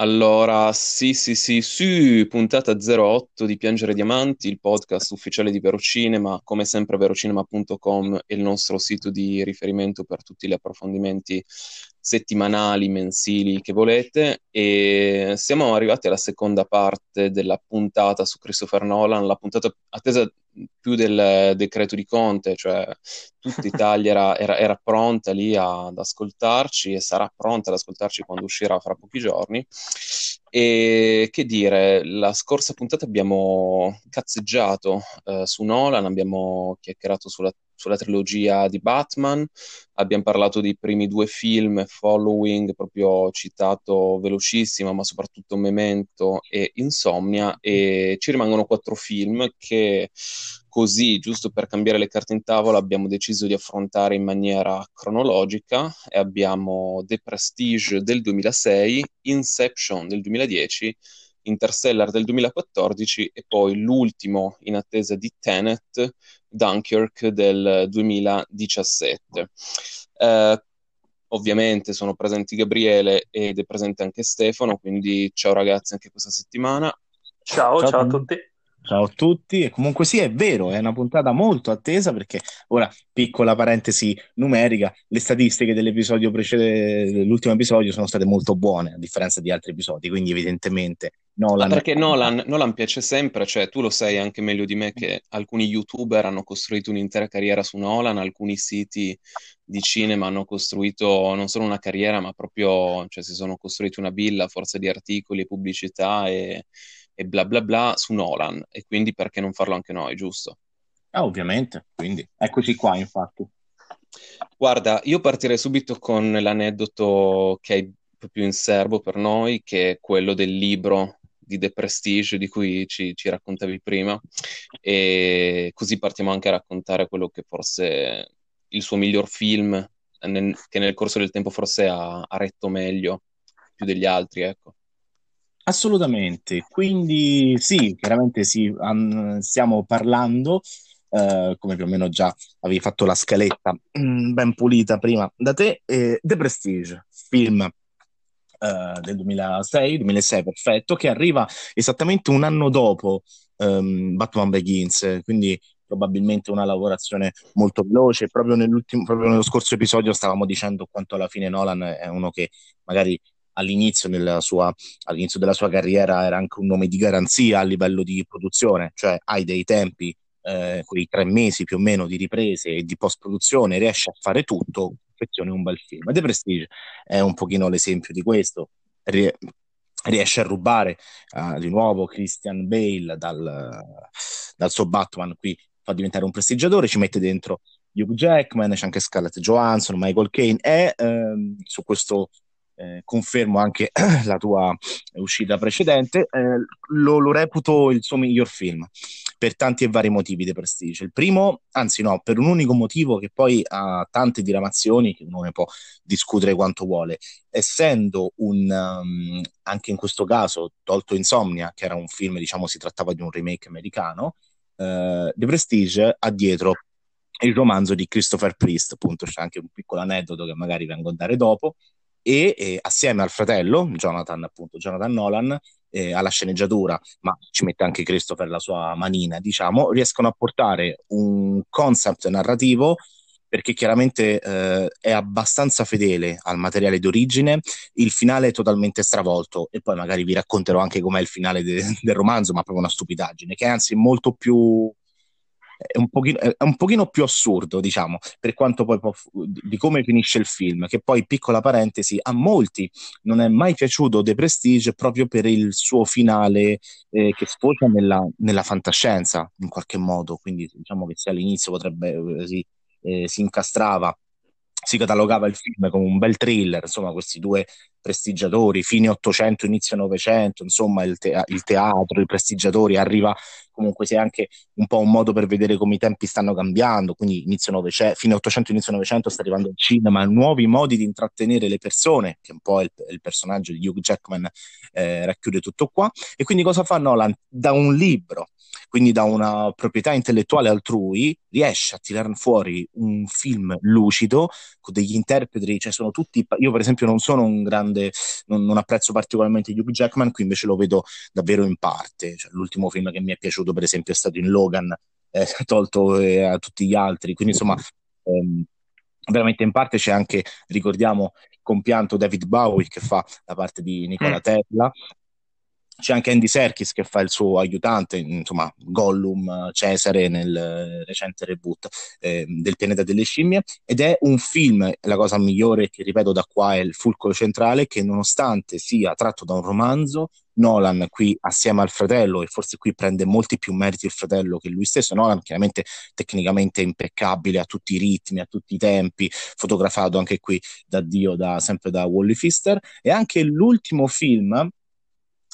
Allora, sì, sì, sì, sì, puntata 08 di Piangere Diamanti, il podcast ufficiale di Verocinema, come sempre verocinema.com è il nostro sito di riferimento per tutti gli approfondimenti settimanali, mensili che volete e siamo arrivati alla seconda parte della puntata su Christopher Nolan, la puntata attesa più del decreto di Conte, cioè tutta Italia era, era, era pronta lì a, ad ascoltarci e sarà pronta ad ascoltarci quando uscirà fra pochi giorni. E che dire, la scorsa puntata abbiamo cazzeggiato eh, su Nolan, abbiamo chiacchierato sulla sulla trilogia di Batman, abbiamo parlato dei primi due film, Following, proprio citato velocissimo, ma soprattutto Memento e Insomnia, e ci rimangono quattro film che così, giusto per cambiare le carte in tavola, abbiamo deciso di affrontare in maniera cronologica e abbiamo The Prestige del 2006, Inception del 2010, Interstellar del 2014 e poi l'ultimo in attesa di Tenet Dunkirk del 2017. Eh, ovviamente sono presenti Gabriele ed è presente anche Stefano, quindi ciao ragazzi anche questa settimana. Ciao, ciao, ciao a tutti. Ciao a tutti, e comunque sì, è vero, è una puntata molto attesa perché ora, piccola parentesi numerica, le statistiche dell'episodio precedente, dell'ultimo episodio sono state molto buone, a differenza di altri episodi, quindi evidentemente Nolan... Ma perché Nolan, Nolan piace sempre, cioè tu lo sai anche meglio di me che alcuni youtuber hanno costruito un'intera carriera su Nolan, alcuni siti di cinema hanno costruito non solo una carriera, ma proprio, cioè si sono costruiti una villa a forza di articoli pubblicità e e bla bla bla su Nolan e quindi perché non farlo anche noi, giusto? Ah, ovviamente, quindi eccoci qua infatti. Guarda, io partirei subito con l'aneddoto che hai proprio in serbo per noi, che è quello del libro di The Prestige di cui ci, ci raccontavi prima e così partiamo anche a raccontare quello che forse il suo miglior film nel, che nel corso del tempo forse ha, ha retto meglio più degli altri, ecco. Assolutamente, quindi sì, chiaramente sì, an- stiamo parlando, eh, come più o meno già avevi fatto la scaletta mm, ben pulita prima da te, eh, The Prestige, film eh, del 2006, 2006 perfetto, che arriva esattamente un anno dopo ehm, Batman Begins, quindi probabilmente una lavorazione molto veloce. Proprio, proprio nello scorso episodio stavamo dicendo quanto alla fine Nolan è uno che magari all'inizio, sua, all'inizio della sua carriera era anche un nome di garanzia a livello di produzione, cioè hai dei tempi, eh, quei tre mesi più o meno di riprese e di post-produzione, riesci a fare tutto, confezioni un bel film. The Prestige è un pochino l'esempio di questo. Rie- riesce a rubare uh, di nuovo Christian Bale dal, dal suo Batman qui fa diventare un prestigiatore, ci mette dentro Hugh Jackman, c'è anche Scarlett Johansson, Michael Caine e ehm, su questo eh, confermo anche la tua uscita precedente, eh, lo, lo, reputo il suo miglior film per tanti e vari motivi di prestigio. Il primo, anzi no, per un unico motivo che poi ha tante diramazioni che uno ne può discutere quanto vuole. Essendo un, um, anche in questo caso, tolto Insomnia, che era un film, diciamo, si trattava di un remake americano, uh, The Prestige ha dietro il romanzo di Christopher Priest, appunto c'è anche un piccolo aneddoto che magari vengo a dare dopo, e eh, assieme al fratello Jonathan, appunto Jonathan Nolan, eh, alla sceneggiatura, ma ci mette anche Christopher la sua manina, diciamo, riescono a portare un concept narrativo perché chiaramente eh, è abbastanza fedele al materiale d'origine, il finale è totalmente stravolto e poi magari vi racconterò anche com'è il finale de- del romanzo, ma proprio una stupidaggine, che è anzi molto più è un, pochino, è un pochino più assurdo, diciamo, per quanto poi di come finisce il film, che poi, piccola parentesi, a molti non è mai piaciuto The Prestige proprio per il suo finale eh, che sfocia nella, nella, fantascienza, in qualche modo, quindi diciamo che se all'inizio potrebbe, eh, si, eh, si incastrava si catalogava il film come un bel thriller, insomma, questi due prestigiatori, fine 800, inizio 900, insomma, il, te- il, teatro, i prestigiatori, arriva comunque sia anche un po' un modo per vedere come i tempi stanno cambiando, quindi inizio Novecento, fine 800, inizio Novecento sta arrivando il cinema, nuovi modi di intrattenere le persone, che un po' il, il personaggio di Hugh Jackman eh, racchiude tutto qua, e quindi cosa fa Nolan? Da un libro quindi da una proprietà intellettuale altrui, riesce a tirare fuori un film lucido con degli interpreti, cioè sono tutti, io per esempio non sono un grande, non, non apprezzo particolarmente Hugh Jackman, qui invece lo vedo davvero in parte, cioè, l'ultimo film che mi è piaciuto per esempio è stato in Logan, eh, tolto eh, a tutti gli altri, quindi insomma... Ehm, veramente in parte c'è anche, ricordiamo, il compianto David Bowie che fa la parte di Nicola mm. Tesla, c'è anche Andy Serkis che fa il suo aiutante, insomma, Gollum, Cesare nel recente reboot eh, del pianeta delle scimmie. Ed è un film, la cosa migliore che ripeto da qua è il fulcro centrale, che nonostante sia tratto da un romanzo, Nolan qui assieme al fratello, e forse qui prende molti più meriti il fratello che lui stesso, Nolan chiaramente tecnicamente impeccabile a tutti i ritmi, a tutti i tempi, fotografato anche qui da Dio, da, sempre da Wally Pfister, e anche l'ultimo film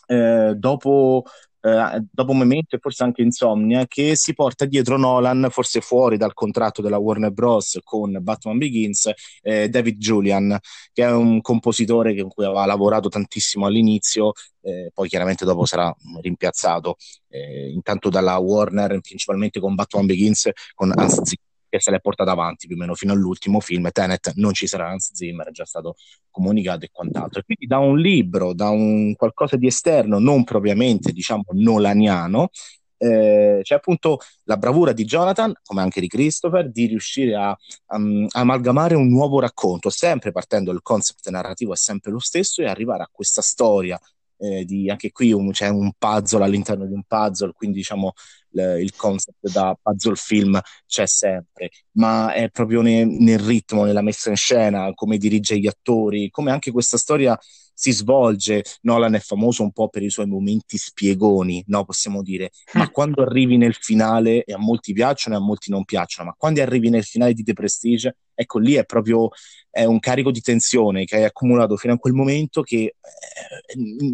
eh, dopo, eh, dopo Memento e forse anche Insomnia, che si porta dietro Nolan, forse fuori dal contratto della Warner Bros. con Batman Begins, eh, David Julian, che è un compositore con cui aveva lavorato tantissimo all'inizio, eh, poi chiaramente dopo sarà rimpiazzato eh, intanto dalla Warner, principalmente con Batman Begins, con Hans Zimmer che se l'è portata avanti più o meno fino all'ultimo film. Tenet non ci sarà Hans Zimmer, è già stato comunicato e quant'altro. quindi da un libro, da un qualcosa di esterno, non propriamente diciamo nolaniano, eh, c'è appunto la bravura di Jonathan, come anche di Christopher, di riuscire a, um, amalgamare un nuovo racconto, sempre partendo dal concept narrativo è sempre lo stesso e arrivare a questa storia eh, di, anche qui un, c'è un puzzle all'interno di un puzzle, quindi diciamo l- il concept da puzzle film c'è sempre, ma è proprio ne- nel ritmo, nella messa in scena, come dirige gli attori, come anche questa storia si svolge. Nolan è famoso un po' per i suoi momenti spiegoni, no, possiamo dire, ma mm. quando arrivi nel finale, e a molti piacciono e a molti non piacciono, ma quando arrivi nel finale di The Prestige, ecco lì è proprio è un carico di tensione che hai accumulato fino a quel momento che eh,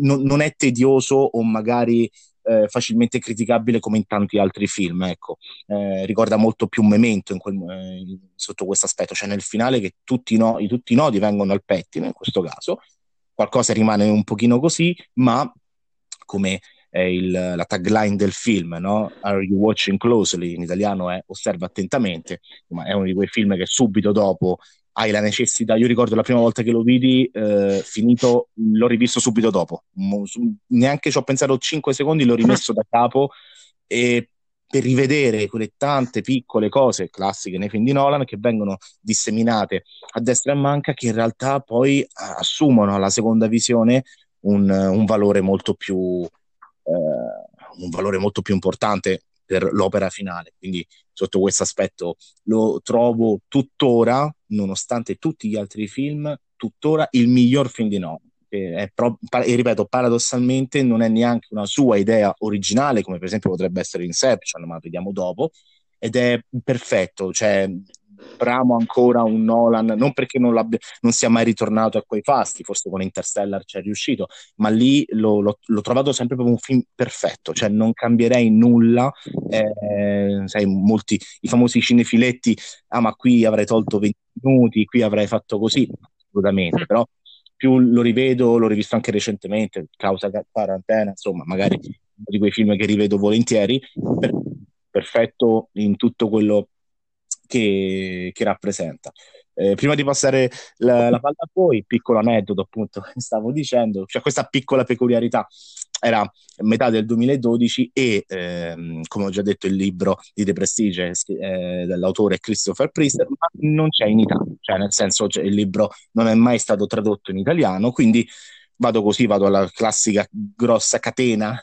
non, non, è tedioso o magari eh, facilmente criticabile come in tanti altri film. Ecco. Eh, ricorda molto più Memento quel, eh, sotto questo aspetto, cioè nel finale che tutti, no, tutti i nodi vengono al pettine in questo caso, qualcosa rimane un pochino così, ma come il, la tagline del film, no? Are you watching closely? In italiano è osserva attentamente, ma è uno di quei film che subito dopo hai la necessità. Io ricordo la prima volta che lo vidi, eh, finito, l'ho rivisto subito dopo. Neanche ci ho pensato 5 secondi, l'ho rimesso da capo e per rivedere quelle tante piccole cose classiche nei film di Nolan che vengono disseminate a destra e a manca, che in realtà poi assumono alla seconda visione un, un valore molto più eh, un valore molto più importante per l'opera finale. Quindi sotto questo aspetto lo trovo tuttora, nonostante tutti gli altri film, tuttora il miglior film di Nolan. Pro- e ripeto, paradossalmente non è neanche una sua idea originale, come per esempio potrebbe essere Inception, ma vediamo dopo, ed è perfetto, cioè bramo ancora un Nolan, non perché non, non, sia mai ritornato a quei fasti, forse con Interstellar ci è riuscito, ma lì l'ho, l'ho, l'ho trovato sempre come un film perfetto, cioè non cambierei nulla, eh, sai, molti, i famosi cinefiletti, ah ma qui avrei tolto 20 minuti, qui avrei fatto così, assolutamente, però più lo rivedo, l'ho rivisto anche recentemente, causa quarantena, insomma, magari di quei film che rivedo volentieri, per, perfetto in tutto quello che, che rappresenta. Eh, prima di passare la, la, palla a voi, piccolo aneddoto appunto che stavo dicendo, cioè questa piccola peculiarità era metà del 2012 e ehm, come ho già detto il libro di The Prestige eh, dell'autore Christopher Priester ma non c'è in Italia, cioè nel senso cioè, il libro non è mai stato tradotto in italiano, quindi vado così, vado alla classica grossa catena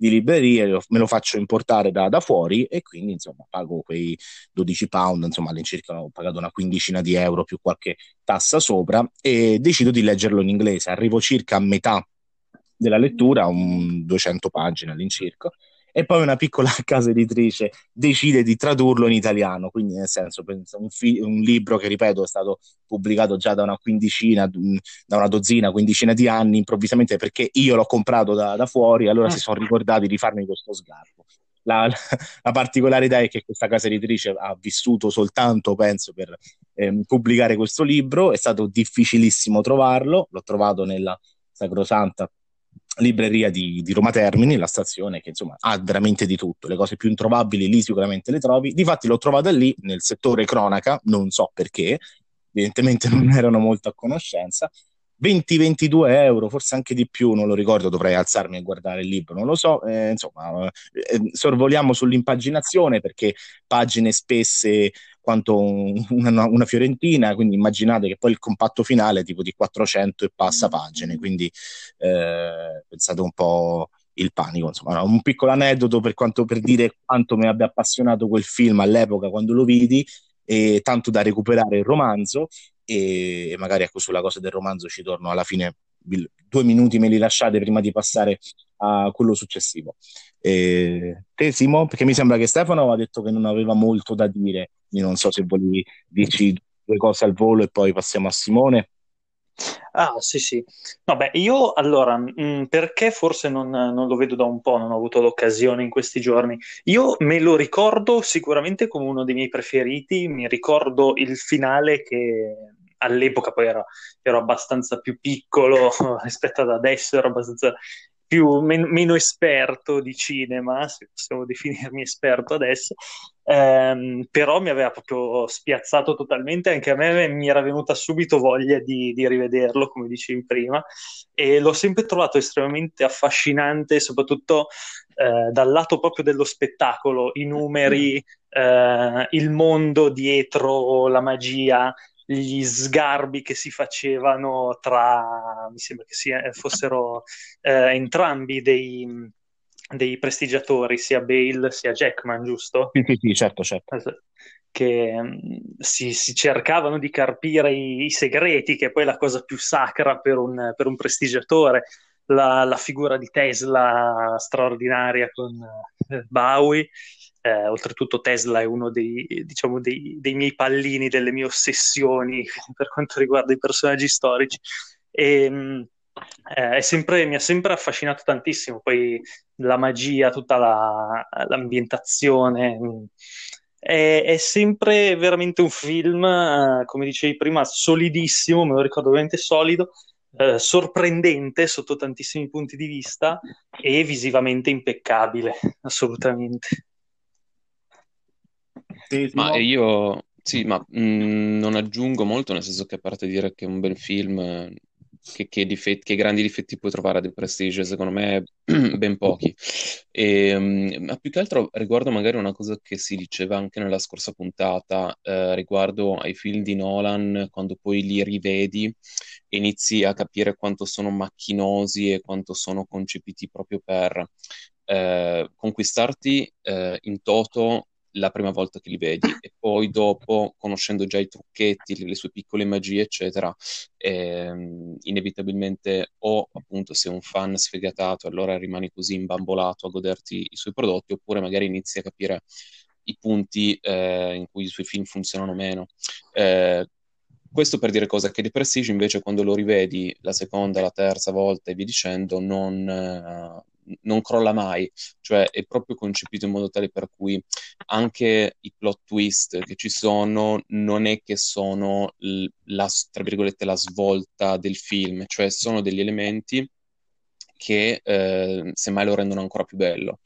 di librerie, me lo faccio importare da, da, fuori e quindi insomma pago quei 12 pound, insomma all'incirca ho pagato una quindicina di euro più qualche tassa sopra e decido di leggerlo in inglese. Arrivo circa a metà della lettura, un 200 pagine all'incirca, e poi una piccola casa editrice decide di tradurlo in italiano, quindi nel senso un, fi- un, libro che ripeto è stato pubblicato già da una quindicina, da una dozzina, quindicina di anni, improvvisamente perché io l'ho comprato da, da fuori, allora mm. si sono ricordati di farmi questo sgarbo. la, la, particolarità è che questa casa editrice ha vissuto soltanto, penso, per ehm, pubblicare questo libro. È stato difficilissimo trovarlo, l'ho trovato nella sacrosanta libreria di, di, Roma Termini, la stazione che insomma ha veramente di tutto, le cose più introvabili lì sicuramente le trovi. Difatti l'ho trovata lì nel settore cronaca, non so perché, evidentemente non erano molto a conoscenza. 20-22 euro, forse anche di più, non lo ricordo, dovrei alzarmi a guardare il libro, non lo so, eh, insomma, eh, sorvoliamo sull'impaginazione perché pagine spesse quanto una, una, fiorentina, quindi immaginate che poi il compatto finale è tipo di 400 e passa pagine, quindi eh, pensate un po' il panico, insomma, un piccolo aneddoto per, quanto, per dire quanto mi abbia appassionato quel film all'epoca quando lo vidi, e tanto da recuperare il romanzo e, magari ecco sulla cosa del romanzo ci torno alla fine due minuti me li lasciate prima di passare a quello successivo e, te Simo perché mi sembra che Stefano ha detto che non aveva molto da dire io non so se volevi dirci due cose al volo e poi passiamo a Simone Ah, sì, sì. Vabbè, io allora, mh, mm, perché forse non, non, lo vedo da un po', non ho avuto l'occasione in questi giorni. Io me lo ricordo sicuramente come uno dei miei preferiti, mi ricordo il finale che all'epoca poi ero, ero abbastanza più piccolo rispetto ad adesso, ero abbastanza più, men- meno esperto di cinema, se possiamo definirmi esperto adesso, ehm, però mi aveva proprio spiazzato totalmente, anche a me mi era venuta subito voglia di, di rivederlo, come dicevi prima, e l'ho sempre trovato estremamente affascinante, soprattutto eh, dal lato proprio dello spettacolo, i numeri, eh, il mondo dietro la magia, gli sgarbi che si facevano tra, mi sembra che sia, fossero eh, entrambi dei, dei, prestigiatori, sia Bale sia Jackman, giusto? Sì, sì, sì certo, certo. Che um, si, si, cercavano di carpire i, i, segreti, che è poi la cosa più sacra per un, per un prestigiatore. La, la, figura di Tesla straordinaria con uh, Bowie eh, oltretutto Tesla è uno dei, diciamo, dei, dei, miei pallini, delle mie ossessioni per quanto riguarda i personaggi storici. E, ehm, eh, sempre, mi ha sempre affascinato tantissimo, poi la magia, tutta la, l'ambientazione. È, è, sempre veramente un film, eh, come dicevi prima, solidissimo, me lo ricordo veramente solido, eh, sorprendente sotto tantissimi punti di vista e visivamente impeccabile, assolutamente. Ma io, sì, ma mh, mm, non aggiungo molto, nel senso che a parte dire che è un bel film, che, che, difetti, che grandi difetti puoi trovare a The Prestige, secondo me ben pochi. E, mh, ma più che altro riguardo magari una cosa che si diceva anche nella scorsa puntata, eh, riguardo ai film di Nolan, quando poi li rivedi e inizi a capire quanto sono macchinosi e quanto sono concepiti proprio per eh, conquistarti eh, in toto la prima volta che li vedi e poi dopo, conoscendo già i trucchetti, le sue piccole magie, eccetera, ehm, inevitabilmente o appunto sei un fan sfegatato, allora rimani così imbambolato a goderti i suoi prodotti, oppure magari inizi a capire i punti eh, in cui i suoi film funzionano meno. Eh, questo per dire cosa che di Prestige invece quando lo rivedi la seconda, la terza volta e via dicendo non, eh, non crolla mai, cioè è proprio concepito in modo tale per cui anche i plot twist che ci sono non è che sono la, tra virgolette, la svolta del film, cioè sono degli elementi che eh, semmai lo rendono ancora più bello.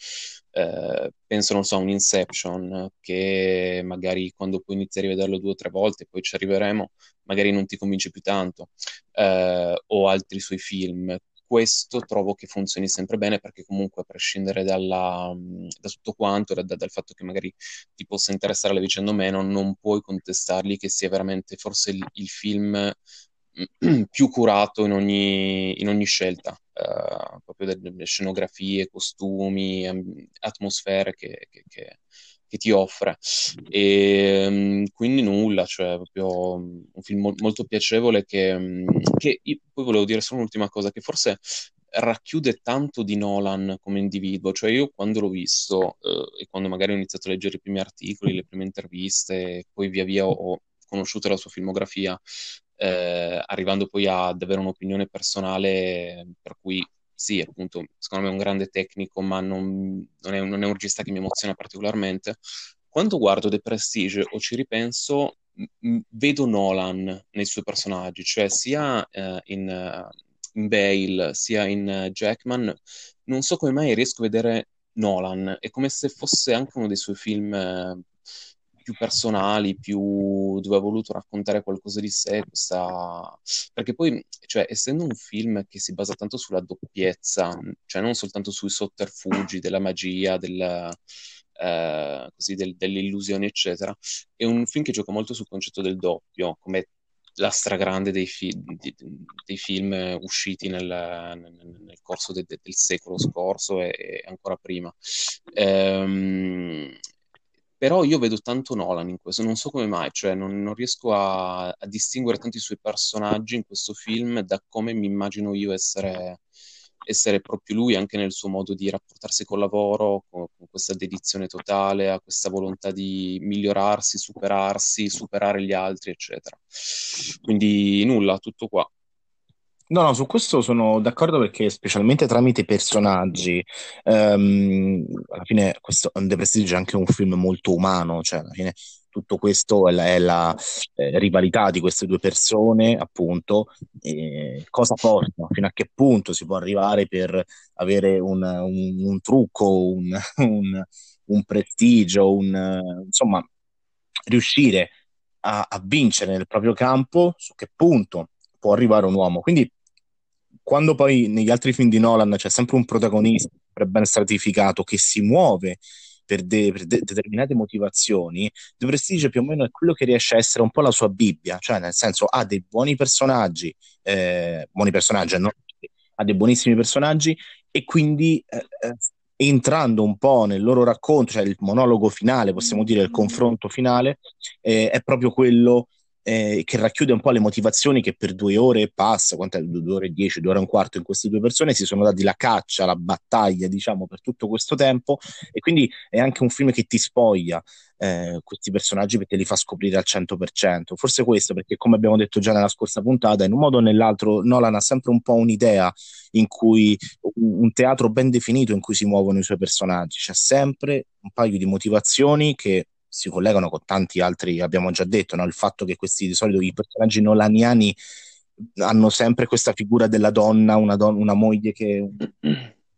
Eh, penso, non so, a un Inception che magari quando poi inizi a rivederlo due o tre volte, poi ci arriveremo, magari non ti convince più tanto, eh, o altri suoi film questo trovo che funzioni sempre bene perché comunque a prescindere dalla, da tutto quanto, da, dal fatto che magari ti possa interessare la vicenda o meno, non puoi contestargli che sia veramente forse il, il film più curato in ogni, in ogni scelta, uh, proprio delle scenografie, costumi, atmosfere che, che, che che ti offre. E um, quindi nulla, cioè proprio un film mo- molto piacevole che, um, che io, poi volevo dire solo un'ultima cosa, che forse racchiude tanto di Nolan come individuo, cioè io quando l'ho visto eh, e quando magari ho iniziato a leggere i primi articoli, le prime interviste, poi via via ho conosciuto la sua filmografia, eh, arrivando poi ad avere un'opinione personale per cui sì, appunto, secondo me è un grande tecnico, ma non, non, è, non è un regista che mi emoziona particolarmente. Quando guardo The Prestige o ci ripenso, m- vedo Nolan nei suoi personaggi, cioè sia uh, in, uh, in, Bale sia in uh, Jackman, non so come mai riesco a vedere Nolan, è come se fosse anche uno dei suoi film più personali, più dove ha voluto raccontare qualcosa di sé, questa... perché poi, cioè, essendo un film che si basa tanto sulla doppiezza, cioè non soltanto sui sotterfugi della magia, della, eh, così, del, delle illusioni, eccetera, è un film che gioca molto sul concetto del doppio, come la stragrande dei, fi- di, dei film usciti nel, nel, nel corso de- del secolo scorso e, e ancora prima. Ehm, però io vedo tanto Nolan in questo, non so come mai, cioè non, non riesco a, a, distinguere tanti suoi personaggi in questo film da come mi immagino io essere, essere proprio lui, anche nel suo modo di rapportarsi col lavoro, con, con questa dedizione totale, a questa volontà di migliorarsi, superarsi, superare gli altri, eccetera. Quindi nulla, tutto qua. No, no, su questo sono d'accordo perché specialmente tramite i personaggi, ehm, alla fine questo The Prestige è anche un film molto umano, cioè alla fine tutto questo è la, è la eh, rivalità di queste due persone, appunto, eh, cosa porta, fino a che punto si può arrivare per avere un, un, un trucco, un, un, prestigio, insomma, riuscire a, a vincere nel proprio campo, su che punto può arrivare un uomo. Quindi quando poi negli altri film di Nolan c'è sempre un protagonista ben stratificato che si muove per, de- per de- determinate motivazioni, The Prestige più o meno è quello che riesce a essere un po' la sua Bibbia, cioè nel senso ha dei buoni personaggi, eh, buoni personaggi, no? ha dei buonissimi personaggi e quindi eh, eh, entrando un po' nel loro racconto, cioè il monologo finale, possiamo dire il confronto finale, eh, è proprio quello eh, che racchiude un po' le motivazioni che per due ore e passa, quanto è, due ore e dieci, due ore e un quarto in queste due persone si sono dati la caccia, la battaglia, diciamo, per tutto questo tempo. E quindi è anche un film che ti spoglia eh, questi personaggi perché li fa scoprire al 100%. Forse questo perché, come abbiamo detto già nella scorsa puntata, in un modo o nell'altro Nolan ha sempre un po' un'idea in cui un teatro ben definito in cui si muovono i suoi personaggi, c'è sempre un paio di motivazioni che si collegano con tanti altri, abbiamo già detto, no? il fatto che questi di solito i personaggi nolaniani hanno sempre questa figura della donna, una, don- una moglie che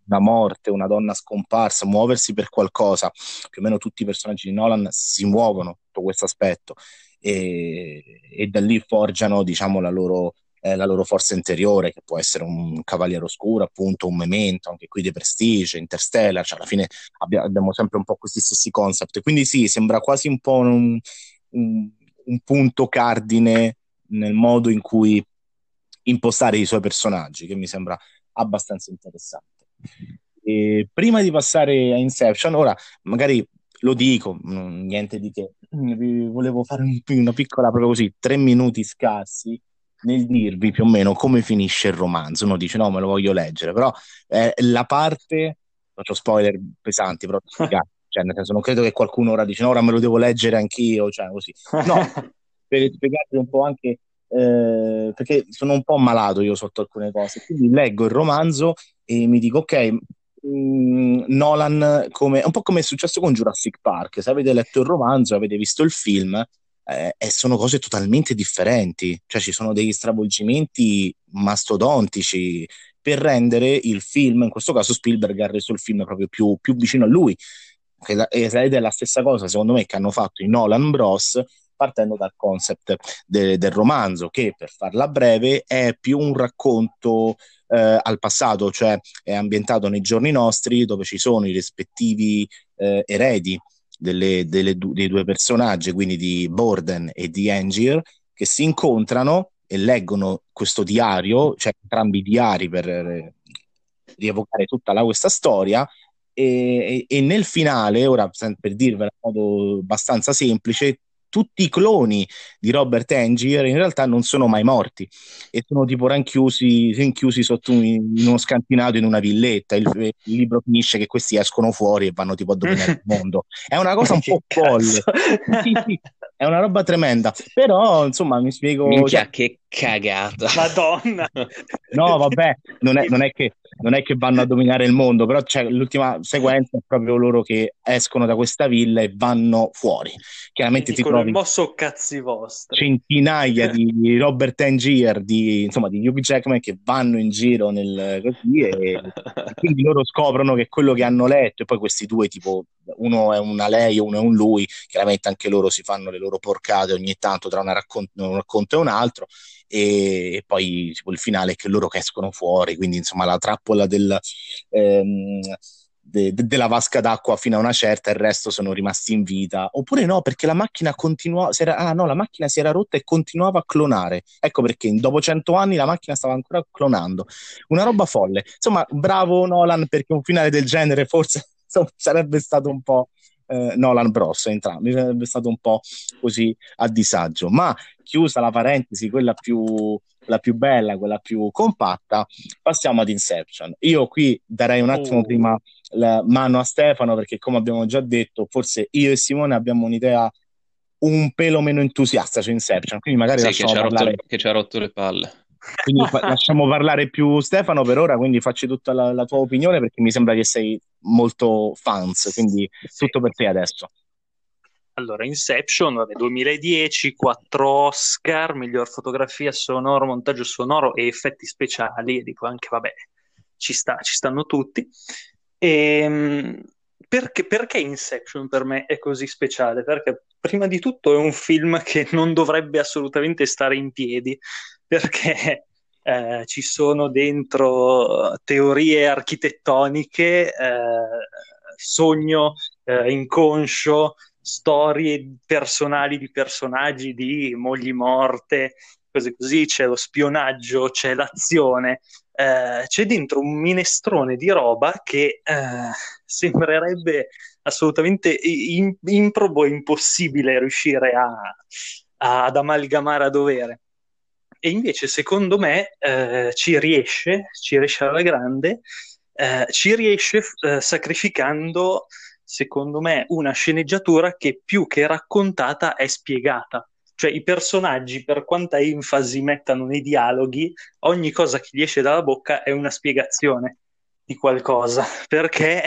una morte, una donna scomparsa, muoversi per qualcosa. Più o meno tutti i personaggi di Nolan si muovono sotto questo aspetto e, e da lì forgiano, diciamo, la loro eh, la loro forza interiore, che può essere un cavaliere oscuro, appunto, un memento, anche qui di Prestige, Interstellar, cioè alla fine abbia, abbiamo sempre un po' questi stessi concept. Quindi sì, sembra quasi un po' un, un, un punto cardine nel modo in cui impostare i suoi personaggi, che mi sembra abbastanza interessante. E prima di passare a Inception, ora magari lo dico, niente di che, volevo fare una piccola, proprio così, tre minuti scarsi nel dirvi più o meno come finisce il romanzo. Uno dice no, me lo voglio leggere, però eh, la parte, faccio spoiler pesanti, però cioè, nel senso, non credo che qualcuno ora dice no, ora me lo devo leggere anch'io, cioè così. No, per spiegarvi un po' anche eh, perché sono un po' malato io sotto alcune cose, quindi leggo il romanzo e mi dico ok, mm, Nolan come, un po' come è successo con Jurassic Park, se avete letto il romanzo, avete visto il film, eh, e sono cose totalmente differenti, cioè ci sono degli stravolgimenti mastodontici per rendere il film, in questo caso Spielberg ha reso il film proprio più, più vicino a lui, ed è la stessa cosa secondo me che hanno fatto i Nolan Bros partendo dal concept de- del romanzo che per farla breve è più un racconto eh, al passato, cioè è ambientato nei giorni nostri dove ci sono i rispettivi eh, eredi delle, delle, dei due personaggi, quindi di Borden e di Angier, che si incontrano e leggono questo diario, cioè entrambi i diari per eh, rievocare tutta la, questa storia. E, e, nel finale, ora per dirvela in modo abbastanza semplice, tutti i cloni di Robert Angier in realtà non sono mai morti e sono tipo ranchiusi, rinchiusi sotto un, in uno scantinato in una villetta. Il, il, libro finisce che questi escono fuori e vanno tipo a dominare il mondo. È una cosa un po' folle. Sì, sì, è una roba tremenda. Però, insomma, mi spiego. Minchia, cioè... che cagata. Madonna. no, vabbè, non è, non è che non è che vanno a dominare il mondo, però c'è l'ultima sequenza è proprio loro che escono da questa villa e vanno fuori. Chiaramente ti trovi mosso cazzi vostri. centinaia di Robert Tangier, di, insomma di Hugh Jackman che vanno in giro nel, così e, e quindi loro scoprono che quello che hanno letto e poi questi due tipo uno è una lei uno è un lui, chiaramente anche loro si fanno le loro porcate ogni tanto tra raccont- un racconto e un altro e, poi tipo, il finale è che loro che escono fuori, quindi insomma la trappola del, ehm, de, de, della vasca d'acqua fino a una certa, il resto sono rimasti in vita. Oppure no, perché la macchina continuava, ah no, la macchina si era rotta e continuava a clonare. Ecco perché dopo cento anni la macchina stava ancora clonando. Una roba folle. Insomma, bravo Nolan perché un finale del genere forse insomma, sarebbe stato un po' eh, Nolan Bros, entrambi, sarebbe stato un po' così a disagio. Ma chiusa la parentesi, quella più, la più bella, quella più compatta, passiamo ad Inception. Io qui darei un attimo oh. prima la mano a Stefano perché come abbiamo già detto, forse io e Simone abbiamo un'idea un pelo meno entusiasta su Inception, quindi magari sì, che ci, parlare... rotto, che ci ha rotto le palle. Quindi fa- lasciamo parlare più Stefano per ora, quindi facci tutta la, la, tua opinione perché mi sembra che sei molto fans, quindi tutto per te adesso. Allora, Inception, vabbè, 2010, 4 Oscar, miglior fotografia sonoro, montaggio sonoro e effetti speciali, dico anche, vabbè, ci, sta, ci stanno tutti. E, ehm, perché, perché Inception per me è così speciale? Perché prima di tutto è un film che non dovrebbe assolutamente stare in piedi, perché eh, ci sono dentro teorie architettoniche, eh, sogno eh, inconscio, storie personali di personaggi, di mogli morte, cose così, c'è lo spionaggio, c'è l'azione, eh, c'è dentro un minestrone di roba che eh, sembrerebbe assolutamente in- improbo e impossibile riuscire a, ad amalgamare a dovere. E invece, secondo me, eh, ci riesce, ci riesce alla grande, eh, ci riesce eh, sacrificando, secondo me, una sceneggiatura che più che raccontata è spiegata. Cioè i personaggi, per quanta enfasi mettano nei dialoghi, ogni cosa che gli esce dalla bocca è una spiegazione di qualcosa, perché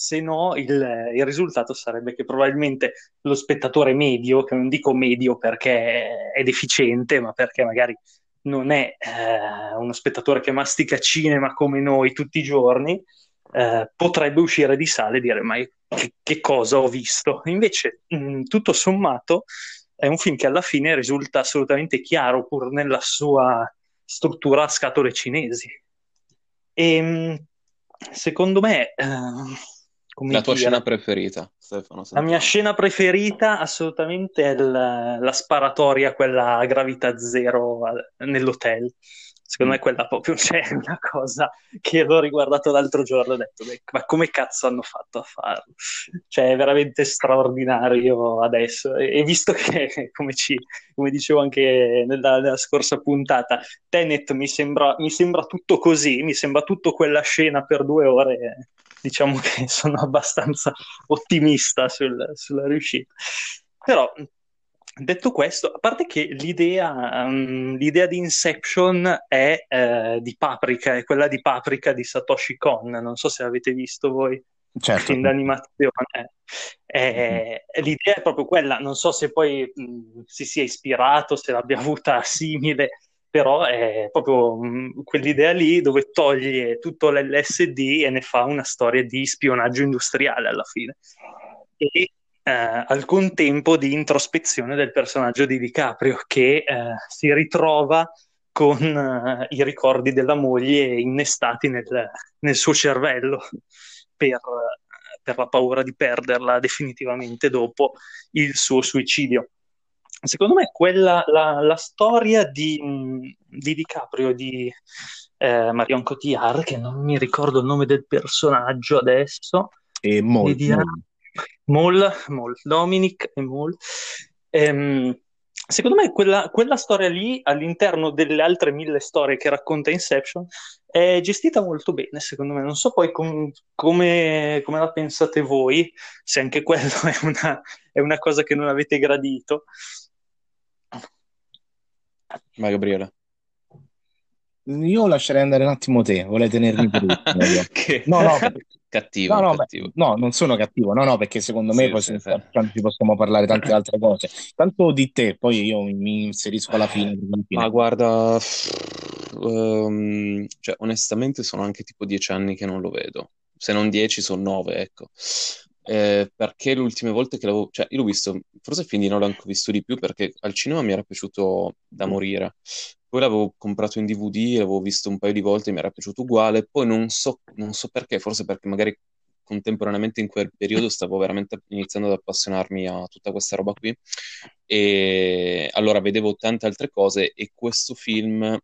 se no il, il, risultato sarebbe che probabilmente lo spettatore medio, che non dico medio perché è deficiente, ma perché magari non è eh, uno spettatore che mastica cinema come noi tutti i giorni, eh, potrebbe uscire di sale e dire ma che, che cosa ho visto? Invece, mh, tutto sommato, è un film che alla fine risulta assolutamente chiaro pur nella sua struttura a scatole cinesi. E mh, secondo me... Eh, come la tua dire, scena preferita, Stefano? La mia scena preferita assolutamente è la, la sparatoria, quella a gravità zero nell'hotel. Secondo mm. me quella proprio c'è cioè, una cosa che l'ho riguardato l'altro giorno e ho detto, ma come cazzo hanno fatto a farlo? Cioè è veramente straordinario adesso. E, e visto che, come, ci, come, dicevo anche nella, nella scorsa puntata, Tenet mi sembra, mi sembra tutto così, mi sembra tutto quella scena per due ore diciamo che sono abbastanza ottimista sul, sulla riuscita. Però, detto questo, a parte che l'idea, um, l'idea di Inception è eh, di Paprika, è quella di Paprika di Satoshi Kon, non so se avete visto voi. Certo. Film d'animazione. Eh, mm-hmm. L'idea è proprio quella, non so se poi mh, si sia ispirato, se l'abbia avuta simile, però è proprio mh, mm, quell'idea lì dove toglie tutto l'LSD e ne fa una storia di spionaggio industriale alla fine. E eh, al contempo di introspezione del personaggio di DiCaprio che eh, si ritrova con uh, i ricordi della moglie innestati nel, nel suo cervello per, per, la paura di perderla definitivamente dopo il suo suicidio secondo me quella, la, la storia di, di DiCaprio di eh, Marion Cotillard, che non mi ricordo il nome del personaggio adesso, e Mol, di Mol. Mol, Dominic e Mol. Ehm, secondo me quella, quella, storia lì, all'interno delle altre mille storie che racconta Inception, è gestita molto bene, secondo me. Non so poi com- come, come, la pensate voi, se anche quello è una, è una cosa che non avete gradito. Ma Gabriele. io lascerei andare un attimo te, vuole tenermi per ultimo. Che... No, no, cattivo, no, no, cattivo. no, non sono cattivo, no, no, perché secondo me Sì, poi sì, ci possiamo parlare tante altre cose. Tanto di te, poi io mi, inserisco alla fine. Eh, alla Ma fine- guarda, ehm, cioè, onestamente sono anche tipo dieci anni che non lo vedo. Se non dieci, sono nove, ecco. Eh, perché le ultime volte che l'avevo... Cioè, io l'ho visto, forse il film di Nolan che ho visto di più perché al cinema mi era piaciuto da morire. Poi l'avevo comprato in DVD, l'avevo visto un paio di volte, mi era piaciuto uguale. Poi non so, non so perché, forse perché magari contemporaneamente in quel periodo stavo veramente iniziando ad appassionarmi a tutta questa roba qui. E allora vedevo tante altre cose e questo film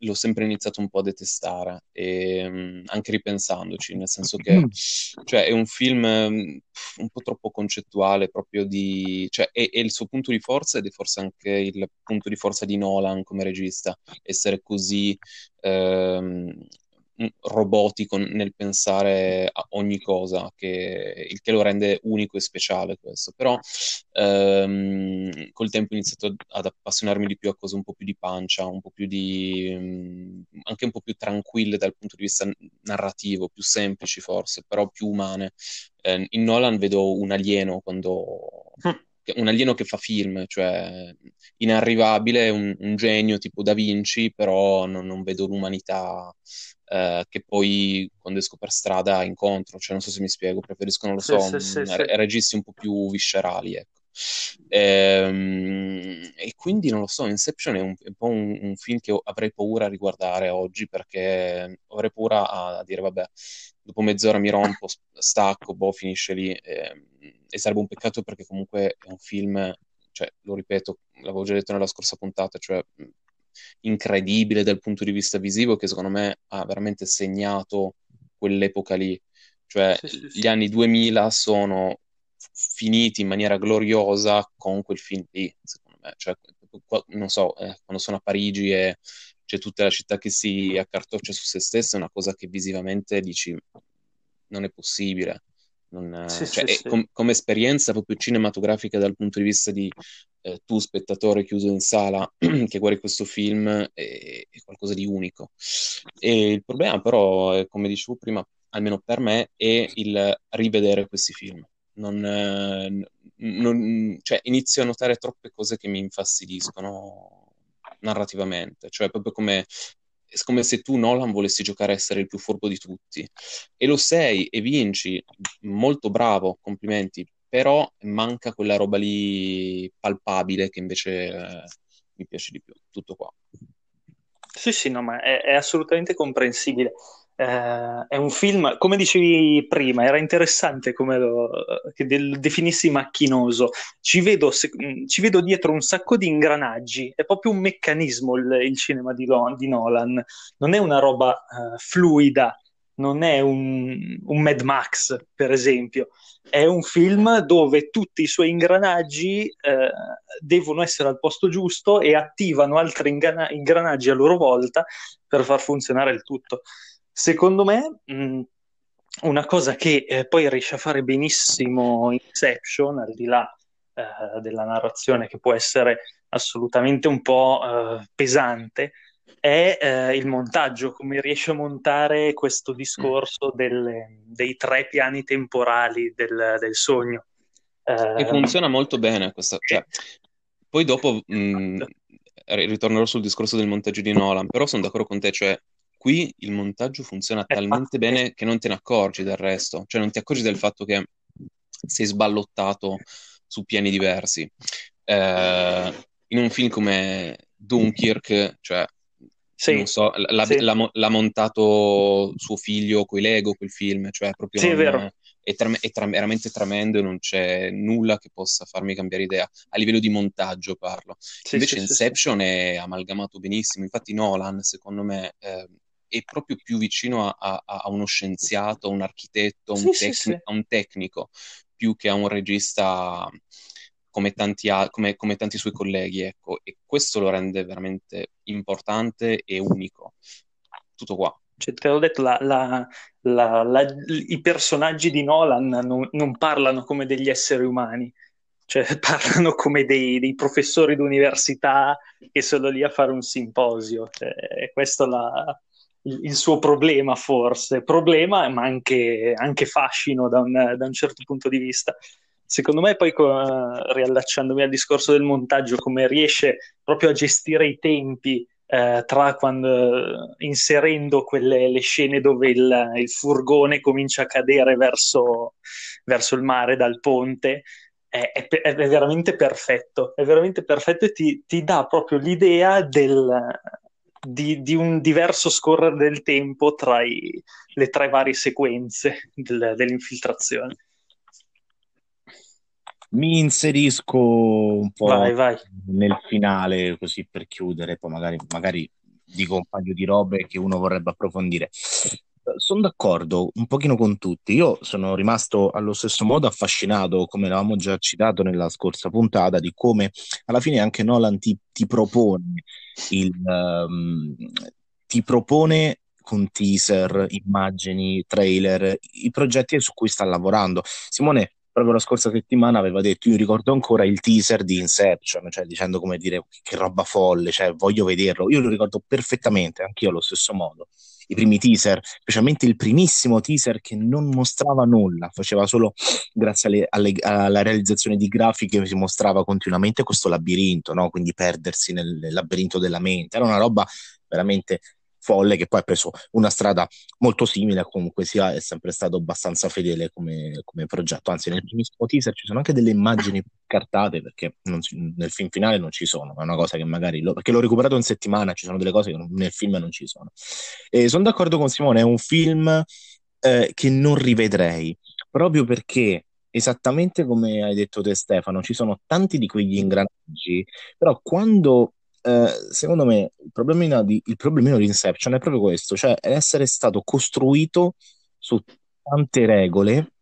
l'ho sempre iniziato un po' a detestare, e, mh, anche ripensandoci, nel senso che cioè, è un film mh, un po' troppo concettuale, proprio di... Cioè, è, è il suo punto di forza ed è forse anche il punto di forza di Nolan come regista, essere così ehm, robotico nel pensare a ogni cosa, che, il che lo rende unico e speciale questo. Però ehm, col tempo ho iniziato ad appassionarmi di più a cose un po' più di pancia, un po' più di... mh, anche un po' più tranquille dal punto di vista narrativo, più semplici forse, però più umane. Eh, in Nolan vedo un alieno quando... Un alieno che fa film, cioè inarrivabile, un, un genio tipo Da Vinci, però non, non vedo l'umanità eh, che poi quando esco per strada incontro, cioè non so se mi spiego, preferisco, non lo so, sì, sì, mh, sì. re- registi un po' più viscerali, ecco. Ehm, e quindi non lo so, Inception è un, è un po' un, un film che avrei paura a riguardare oggi perché avrei paura a, a dire, vabbè, dopo mezz'ora mi rompo, stacco, boh, finisce lì. ehm, e sarebbe un peccato perché comunque è un film, cioè, lo ripeto, l'avevo già detto nella scorsa puntata, cioè incredibile dal punto di vista visivo che secondo me ha veramente segnato quell'epoca lì. Cioè, Sì, sì, gli sì. anni 2000 sono finiti in maniera gloriosa con quel film lì, secondo me. Cioè, non so, eh, quando sono a Parigi e c'è tutta la città che si accartoccia su se stessa, è una cosa che visivamente dici non è possibile. Non, Sì, cioè, sì, è sì. com- come esperienza proprio cinematografica dal punto di vista di eh, tu, spettatore chiuso in sala, che guardi questo film, è, è qualcosa di unico. E il problema, però, è, come dicevo prima, almeno per me, è il rivedere questi film. Non, eh, non- cioè, inizio a notare troppe cose che mi infastidiscono narrativamente, cioè proprio come, è come se tu Nolan volessi giocare a essere il più furbo di tutti e lo sei e vinci, molto bravo, complimenti, però manca quella roba lì palpabile che invece eh, mi piace di più, tutto qua. Sì, sì, no, ma è, è assolutamente comprensibile. Eh, è un film, come dicevi prima, era interessante come lo, che del- definissi macchinoso. Ci vedo, se- mh, ci vedo dietro un sacco di ingranaggi, è proprio un meccanismo il, il cinema di, Lo- di Nolan, non è una roba eh, fluida, non è un, un Mad Max, per esempio. È un film dove tutti i suoi ingranaggi eh, devono essere al posto giusto e attivano altri ingana- ingranaggi a loro volta per far funzionare il tutto. Secondo me, mh, una cosa che eh, poi riesce a fare benissimo Inception, al di là eh, della narrazione che può essere assolutamente un po' eh, pesante, è eh, il montaggio, come riesce a montare questo discorso delle- dei tre piani temporali del, del sogno. E Eh, funziona molto bene questa, cioè, poi dopo mh, ri- ritornerò sul discorso del montaggio di Nolan, però sono d'accordo con te, cioè qui il montaggio funziona È talmente bene che non te ne accorgi del resto, cioè non ti accorgi del fatto che sei sballottato su piani diversi. Eh, in un film come Dunkirk, cioè Sì, non so, l'ha, sì. l'ha l'ha montato suo figlio coi Lego quel film, cioè proprio Sì, è non- vero. è, trem- è tra- veramente tremendo e non c'è nulla che possa farmi cambiare idea. A livello di montaggio parlo. Sì, Invece sì. Inception è amalgamato benissimo. Infatti Nolan, secondo me, eh, è proprio più vicino a, a- a uno scienziato, a un architetto, a un, a un tecnico, più che a un regista come tanti, a- come- come tanti suoi colleghi, ecco. E questo lo rende veramente importante e unico. Tutto qua. Cioè, te l'ho detto, la- la- la- i personaggi di Nolan non, non parlano come degli esseri umani, cioè parlano come dei, dei professori d'università che sono lì a fare un simposio. Cioè, questo il, il, suo problema, forse. Problema, ma anche, anche fascino da un, da un, certo punto di vista. Secondo me, poi, uh, riallacciandomi al discorso del montaggio, come riesce proprio a gestire i tempi eh, tra quando inserendo quelle le scene dove il, il furgone comincia a cadere verso, verso, il mare dal ponte è, è, è, veramente perfetto. È veramente perfetto e ti, ti dà proprio l'idea del, di, di, un diverso scorrere del tempo tra i, le tre varie sequenze del, dell'infiltrazione mi inserisco un po' vai, vai. nel finale così per chiudere, poi magari, magari dico un paio di robe che uno vorrebbe approfondire. Sono d'accordo un pochino con tutti. Io sono rimasto allo stesso modo affascinato, come l'avevamo già citato nella scorsa puntata, di come alla fine anche Nolan ti, ti propone il, um, ti propone con teaser, immagini, trailer, i progetti su cui sta lavorando. Simone, proprio la scorsa settimana aveva detto, io ricordo ancora il teaser di Inception, cioè dicendo come dire che roba folle, cioè voglio vederlo. Io lo ricordo perfettamente, anch'io allo stesso modo. I primi teaser, specialmente il primissimo teaser che non mostrava nulla, faceva solo, grazie alle, alle, alla realizzazione di grafiche, si mostrava continuamente questo labirinto, no? quindi perdersi nel, nel labirinto della mente. Era una roba veramente folle che poi ha preso una strada molto simile, comunque sia è sempre stato abbastanza fedele come, come progetto, anzi nel primissimo teaser ci sono anche delle immagini cartate perché si, nel film finale non ci sono, è una cosa che magari, lo, perché l'ho recuperato in settimana, ci sono delle cose che nel film non ci sono. E sono d'accordo con Simone, è un film eh, che non rivedrei, proprio perché esattamente come hai detto te Stefano, ci sono tanti di quegli ingranaggi, però quando eh, secondo me il problemino, di, il problemino di Inception è proprio questo, cioè essere stato costruito su tante regole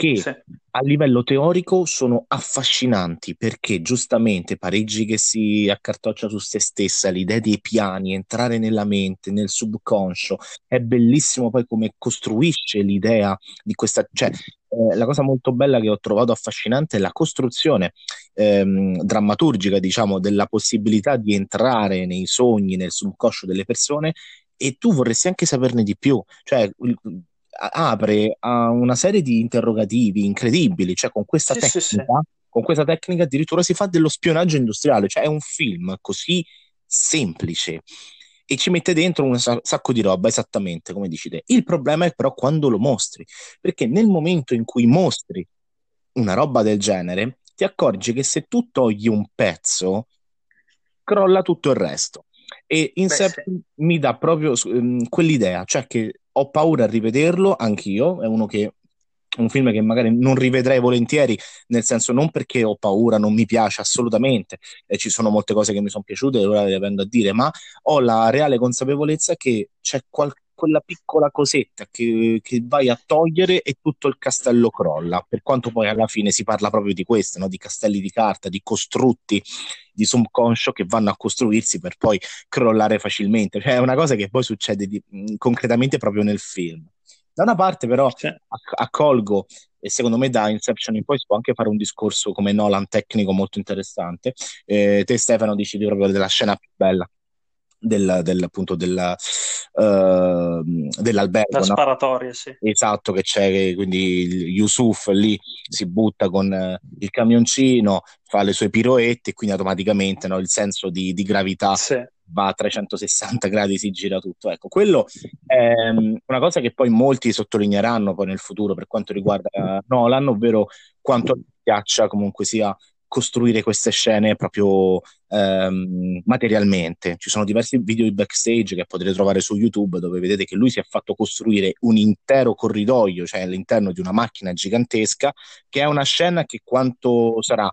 che sì. a livello teorico sono affascinanti perché giustamente pareggi che si accartoccia su se stessa, l'idea dei piani, entrare nella mente, nel subconscio, è bellissimo poi come costruisce l'idea di questa, cioè eh, la cosa molto bella che ho trovato affascinante è la costruzione ehm, drammaturgica, diciamo, della possibilità di entrare nei sogni, nel subconscio delle persone e tu vorresti anche saperne di più, cioè apre a una serie di interrogativi incredibili, cioè con questa sì, tecnica, sì, sì. con questa tecnica addirittura si fa dello spionaggio industriale, cioè è un film così semplice e ci mette dentro un sacco di roba, esattamente come dici te. Il problema è però quando lo mostri, perché nel momento in cui mostri una roba del genere, ti accorgi che se tu togli un pezzo, crolla tutto il resto. E Inception mi dà proprio um, quell'idea, cioè che ho paura a rivederlo anch'io, è uno che un film che magari non rivedrei volentieri, nel senso non perché ho paura, non mi piace assolutamente, e ci sono molte cose che mi sono piaciute e ora le vengo a dire, ma ho la reale consapevolezza che c'è qual- quella piccola cosetta che, che, vai a togliere e tutto il castello crolla, per quanto poi alla fine si parla proprio di questo, no? di castelli di carta, di costrutti di subconscio che vanno a costruirsi per poi crollare facilmente, cioè è una cosa che poi succede di, concretamente proprio nel film. Da una parte però accolgo e secondo me da Inception in poi si può anche fare un discorso come Nolan tecnico molto interessante. Eh, te Stefano dici proprio della scena più bella del, del, appunto della, uh, dell'albergo. La sparatoria, no? sì. Esatto, che c'è, quindi Yusuf lì si butta con uh, il camioncino, fa le sue piroette e quindi automaticamente no, il senso di, di gravità sì va a 360 gradi, si gira tutto. Ecco, quello è um, una cosa che poi molti sottolineeranno poi nel futuro per quanto riguarda Nolan, ovvero quanto piaccia comunque sia costruire queste scene proprio um, materialmente. Ci sono diversi video di backstage che potrete trovare su YouTube dove vedete che lui si è fatto costruire un intero corridoio, cioè all'interno di una macchina gigantesca, che è una scena che quanto sarà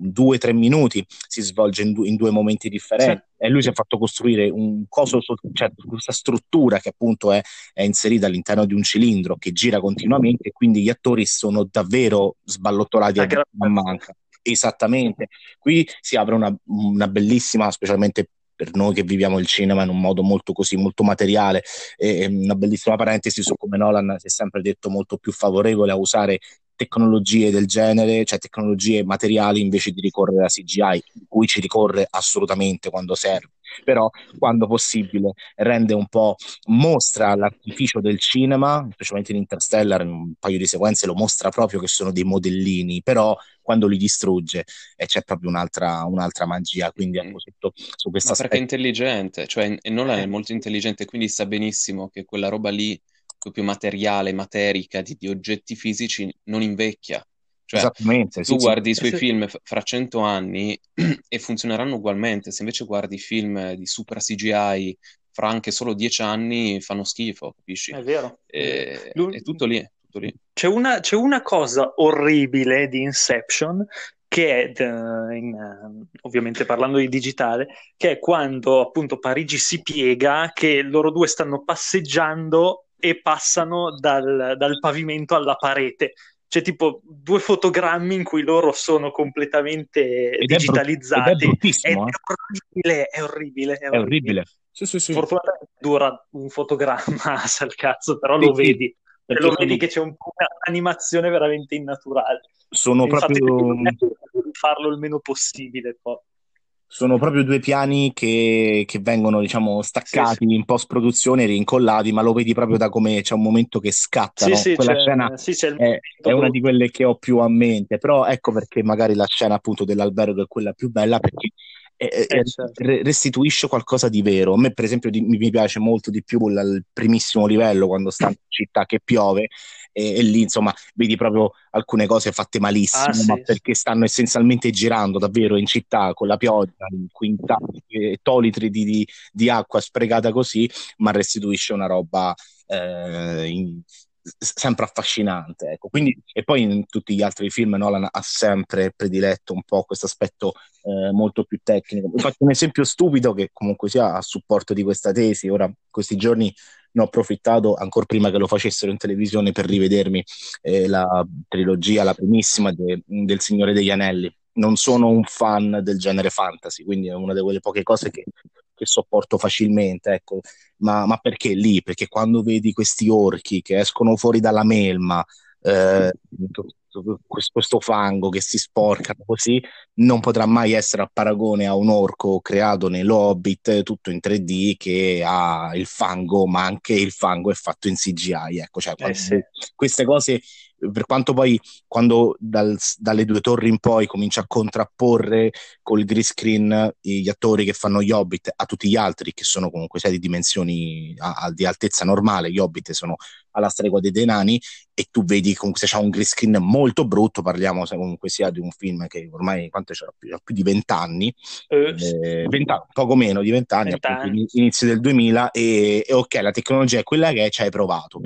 due o tre minuti si svolge in, du- in, due momenti differenti sì. e lui si è fatto costruire un coso, cioè questa struttura che appunto è, è, inserita all'interno di un cilindro che gira continuamente quindi gli attori sono davvero sballottolati a gra- manca. Esattamente, qui si apre una, una bellissima, specialmente per noi che viviamo il cinema in un modo molto così, molto materiale. E una bellissima parentesi su come Nolan si è sempre detto molto più favorevole a usare tecnologie del genere, cioè tecnologie materiali invece di ricorrere a CGI, di cui ci ricorre assolutamente quando serve, però quando possibile rende un po', mostra l'artificio del cinema, specialmente in Interstellar, in un paio di sequenze lo mostra proprio che sono dei modellini, però quando li distrugge e c'è proprio un'altra, un'altra magia, quindi ecco, su, su questo aspetto. perché è intelligente, cioè Nolan è molto intelligente, quindi sa benissimo che quella roba lì proprio materiale, materica, di, di oggetti fisici, non invecchia. Cioè, Esattamente. Tu sì, guardi sì. i suoi film fra cento anni e funzioneranno ugualmente. Se invece guardi film di super CGI fra anche solo dieci anni, fanno schifo, capisci? È vero. E, è tutto lì. Tutto lì. C'è, una, c'è una cosa orribile di Inception che è, in, ovviamente parlando di digitale, che è quando appunto Parigi si piega, che loro due stanno passeggiando e passano dal, dal pavimento alla parete. C'è tipo due fotogrammi in cui loro sono completamente ed digitalizzati. È, brut- ed è, è, orribile, è orribile, è orribile. orribile. Sì, sì, sì. Fortunatamente dura un fotogramma al cazzo, però lo vedi. E lo vedi che c'è un po' un'animazione veramente innaturale. Sono Infatti, proprio... farlo il meno possibile poi sono proprio due piani che, che vengono, diciamo, staccati sì, in post-produzione, rincollati, ma lo vedi proprio da come c'è un momento che scatta. Sì, sì, Quella scena è, è, una di quelle che ho più a mente, però ecco perché magari la scena appunto dell'albergo è quella più bella, perché eh, certo. restituisce qualcosa di vero. A me, per esempio, di, mi piace molto di più il primissimo livello quando sta in città che piove e, e, lì insomma vedi proprio alcune cose fatte malissimo, ah, ma sì, perché stanno essenzialmente girando davvero in città con la pioggia, in quintali, ettolitri di, di, di, acqua sprecata così, ma restituisce una roba eh, in, sempre affascinante. Ecco. Quindi, e poi in tutti gli altri film Nolan ha sempre prediletto un po' questo aspetto eh, molto più tecnico. Faccio un esempio stupido che comunque sia a supporto di questa tesi. Ora, questi giorni ne ho approfittato ancora prima che lo facessero in televisione per rivedermi eh, la trilogia, la primissima de, del Signore degli Anelli. Non sono un fan del genere fantasy, quindi è una di quelle poche cose che, che sopporto facilmente, ecco. ma, ma, perché lì? Perché quando vedi questi orchi che escono fuori dalla melma, eh, questo fango che si sporcano così non potrà mai essere a paragone a un orco creato nell'Hobbit tutto in 3D che ha il fango ma anche il fango è fatto in CGI ecco cioè, eh sì. queste cose per quanto poi quando dal, dalle due torri in poi comincia a contrapporre col green screen gli attori che fanno gli Hobbit a tutti gli altri che sono comunque sei di dimensioni a, a, di altezza normale, gli Hobbit sono alla stregua dei denani e tu vedi comunque se c'è un green screen molto brutto, parliamo se comunque sia di un film che ormai quanto c'era più, più di vent'anni, eh, eh, poco meno di vent'anni, inizio del 2000 e, e, ok la tecnologia è quella che è, ci hai provato, mm.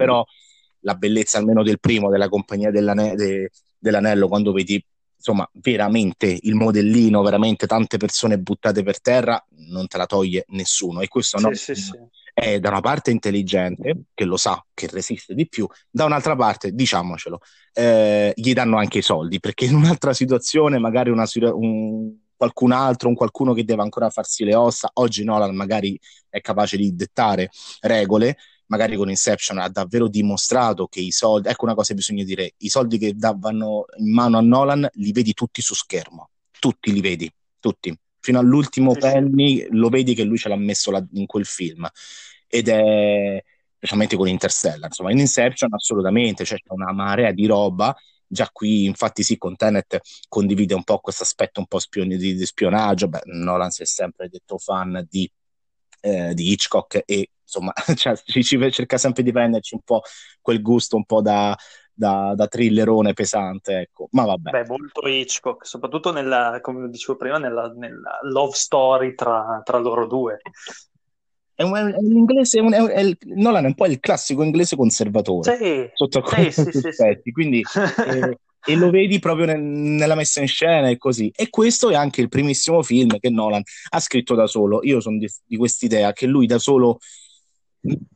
La bellezza almeno del primo, della compagnia dell'ane- de- dell'anello, quando vedi insomma veramente il modellino, veramente tante persone buttate per terra, non te la toglie nessuno. E questo sì, no, sì, sì. è da una parte intelligente, che lo sa, che resiste di più, da un'altra parte, diciamocelo, eh, gli danno anche i soldi, perché in un'altra situazione, magari una, un, qualcun altro, un qualcuno che deve ancora farsi le ossa, oggi Nolan magari è capace di dettare regole, magari con Inception ha davvero dimostrato che i soldi, ecco una cosa che bisogna dire, i soldi che davano in mano a Nolan li vedi tutti su schermo, tutti li vedi, tutti, fino all'ultimo sì, penny lo vedi che lui ce l'ha messo la, in quel film. Ed è specialmente con Interstellar, insomma in Inception assolutamente, cioè c'è una marea di roba. Già qui infatti sì con Tenet condivide un po' questo aspetto un po' spion- di, di, spionaggio. Beh, Nolan si è sempre detto fan di, eh, di Hitchcock e insomma, cioè, ci, cerca sempre di prenderci un po' quel gusto un po' da, da, da thrillerone pesante, ecco. Ma vabbè. Beh, molto Hitchcock, soprattutto nella, come dicevo prima, nella, nella love story tra, tra loro due. È un, è un inglese, è un, è il, Nolan è un po' il classico inglese conservatore sì, sotto alcuni sì, sì, aspetti, quindi eh, e lo vedi proprio nel, nella messa in scena e così. E questo è anche il primissimo film che Nolan ha scritto da solo. Io sono di, di quest'idea che lui da solo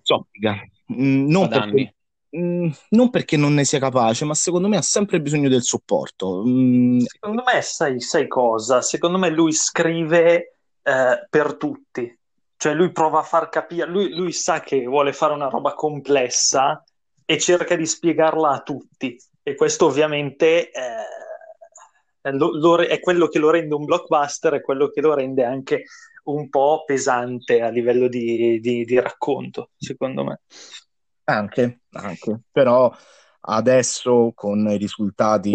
zoppica. Mm, non perché, mm, non perché, non ne sia capace, ma secondo me ha sempre bisogno del supporto. Mm. Secondo me, sai, sai, cosa? Secondo me lui scrive eh, per tutti. Cioè lui prova a far capire, lui, lui sa che vuole fare una roba complessa e cerca di spiegarla a tutti e questo ovviamente eh, lo, lo, è quello che lo rende un blockbuster, è quello che lo rende anche un po' pesante a livello di, di, di racconto, secondo me. Anche, anche, però adesso con i risultati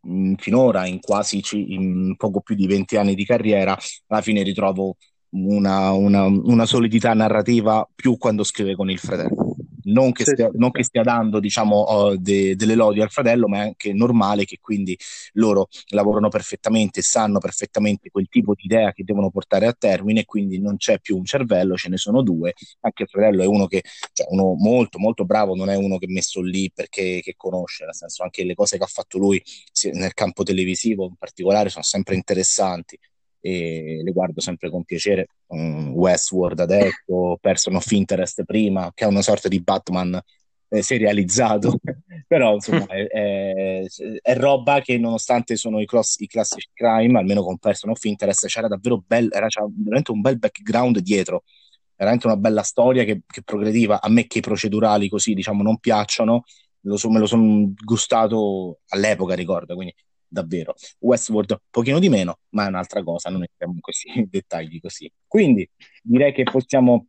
mh, finora in quasi in poco più di 20 anni di carriera, alla fine ritrovo una, una, una solidità narrativa più quando scrive con il fratello non che, stia, non che stia, dando diciamo, oh, de, delle lodi al fratello, ma è anche normale che quindi loro lavorano perfettamente, sanno perfettamente quel tipo di idea che devono portare a termine, quindi non c'è più un cervello, ce ne sono due. Anche il fratello è uno che, cioè uno molto molto bravo, non è uno che è messo lì perché conosce, nel senso anche le cose che ha fatto lui nel campo televisivo in particolare sono sempre interessanti e le guardo sempre con piacere. Um, Westworld adesso, Person of Interest prima, che è una sorta di Batman eh, serializzato, però insomma è, è, è, roba che nonostante sono i, cross, i, classici crime, almeno con Person of Interest, c'era davvero bel, era, c'era veramente un bel background dietro, veramente una bella storia che, che progrediva. A me che i procedurali così diciamo non piacciono, lo so, me lo sono gustato all'epoca, ricordo, quindi davvero. Westworld un pochino di meno, ma è un'altra cosa, non entriamo in questi dettagli così. Quindi direi che possiamo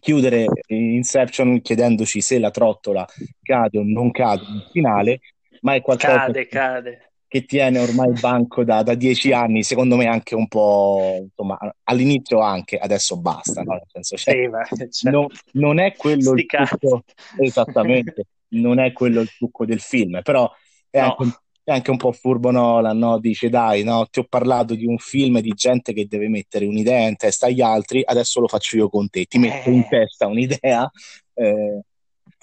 chiudere Inception chiedendoci se la trottola cade o non cade in finale, ma è qualcosa cade, che, cade. che tiene ormai il banco da, da, dieci anni, secondo me anche un po', insomma, all'inizio anche, adesso basta, no? Nel senso, cioè, sì, ma, cioè, non, non, è quello il trucco, esattamente, non è quello il trucco del film, però è no. anche è anche un po' furbo Nolan, no? Dice dai, no? ti ho parlato di un film di gente che deve mettere un'idea in testa agli altri, adesso lo faccio io con te, ti metto in eh. testa un'idea eh,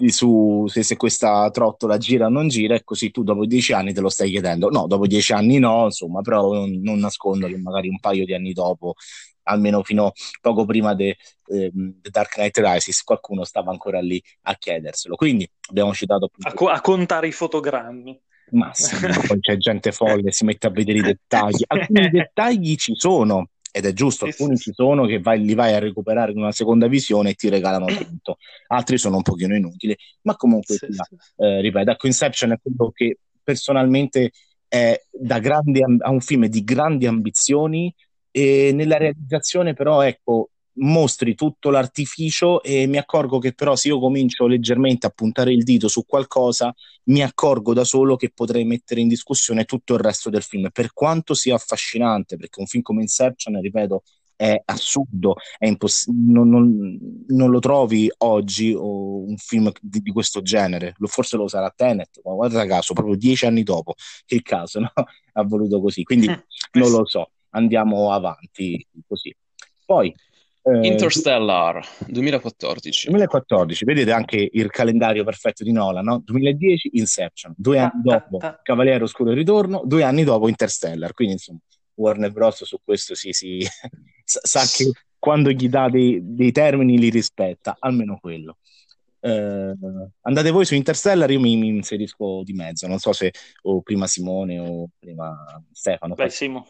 su se, se, questa trottola gira o non gira e così tu dopo dieci anni te lo stai chiedendo. No, dopo dieci anni no, insomma, però non, non nascondo che magari un paio di anni dopo almeno fino a poco prima di eh, Dark Knight Rises, qualcuno stava ancora lì a chiederselo. Quindi abbiamo citato a, co- a contare i fotogrammi massimo, poi c'è gente folle, si mette a vedere i dettagli. Alcuni dettagli ci sono, ed è giusto, alcuni ci sono che vai, li vai a recuperare in una seconda visione e ti regalano tutto, altri sono un pochino inutili, ma comunque sì. Eh, ripeto, ecco Inception è quello che personalmente è da grande, ha un film di grandi ambizioni e nella realizzazione però ecco mostri tutto l'artificio e mi accorgo che però se io comincio leggermente a puntare il dito su qualcosa, mi accorgo da solo che potrei mettere in discussione tutto il resto del film, per quanto sia affascinante, perché un film come Inception, ripeto, è assurdo, è imposs- non, non, non, lo trovi oggi o un film di, di, questo genere, forse lo sarà Tenet, ma guarda caso, proprio dieci anni dopo, che il caso no? ha voluto così, quindi non lo so, andiamo avanti così. Poi eh, Interstellar 2014. 2014, vedete anche il calendario perfetto di Nolan, no? 2010 Inception, due anni dopo Cavaliere Oscuro e Ritorno, due anni dopo Interstellar, quindi insomma Warner Bros. su questo sì, sì, sa che quando gli dà dei, dei termini li rispetta, almeno quello. Eh, andate voi su Interstellar, io mi, mi, inserisco di mezzo, non so se o prima Simone o prima Stefano. Beh, Simo.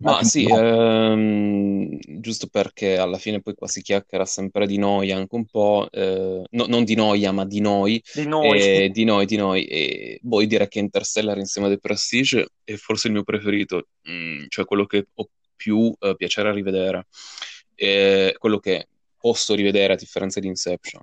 Ma sì, ehm, giusto perché alla fine poi qua si chiacchiera sempre di noi anche un po', eh, no, non di noia, ma di noi. Di noi. E, di noi, di noi. E poi dire che Interstellar insieme a The Prestige è forse il mio preferito, mm, cioè quello che ho più eh, piacere a rivedere. E quello che posso rivedere a differenza di Inception.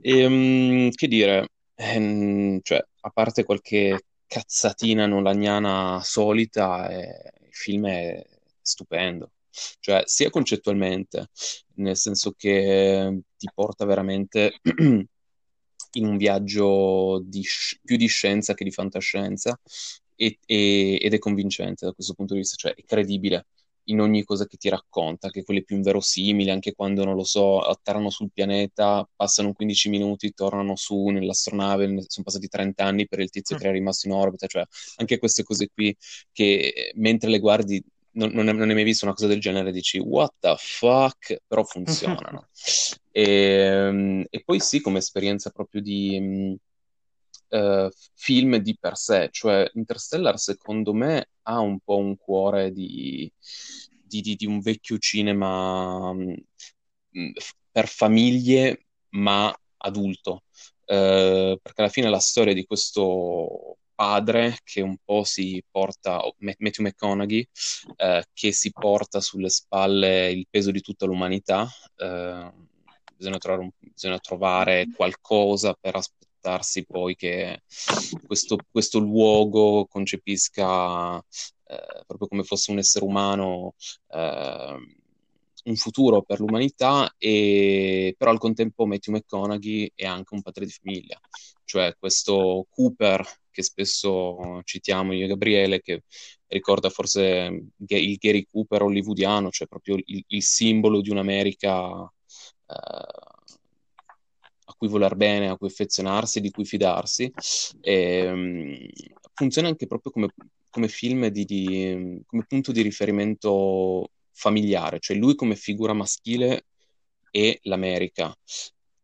E, um, che dire, ehm, cioè, a parte qualche cazzatina nolagnana solita, eh, il film è stupendo. Cioè, sia concettualmente, nel senso che ti porta veramente in un viaggio di, più di scienza che di fantascienza e, e, ed è convincente da questo punto di vista, cioè è credibile in ogni cosa che ti racconta, che quelle più inverosimili, anche quando, non lo so, atterrano sul pianeta, passano 15 minuti, tornano su nell'astronave, sono passati 30 anni per il tizio mm. che è rimasto in orbita, cioè anche queste cose qui che mentre le guardi non, non, non hai mai visto una cosa del genere, dici what the fuck, però funzionano. e, ehm, e, poi sì, come esperienza proprio di... Uh, film di per sé, cioè Interstellar secondo me ha un po' un cuore di, di, di, di un vecchio cinema mh, mm, per famiglie, ma adulto. Eh, perché alla fine la storia di questo padre che un po' si porta, Matthew McConaughey, eh, che si porta sulle spalle il peso di tutta l'umanità. Eh, bisogna, trovare un, bisogna trovare qualcosa per aspettarsi poi che questo, questo luogo concepisca eh, proprio come fosse un essere umano eh, un futuro per l'umanità, e, però al contempo Matthew McConaughey è anche un padre di famiglia, cioè questo Cooper che spesso citiamo io e Gabriele, che ricorda forse il Gary Cooper hollywoodiano, cioè proprio il, il simbolo di un'America eh, cui voler bene, a cui affezionarsi, di cui fidarsi. E, um, funziona anche proprio come, come film di, di, come punto di riferimento familiare, cioè lui come figura maschile e l'America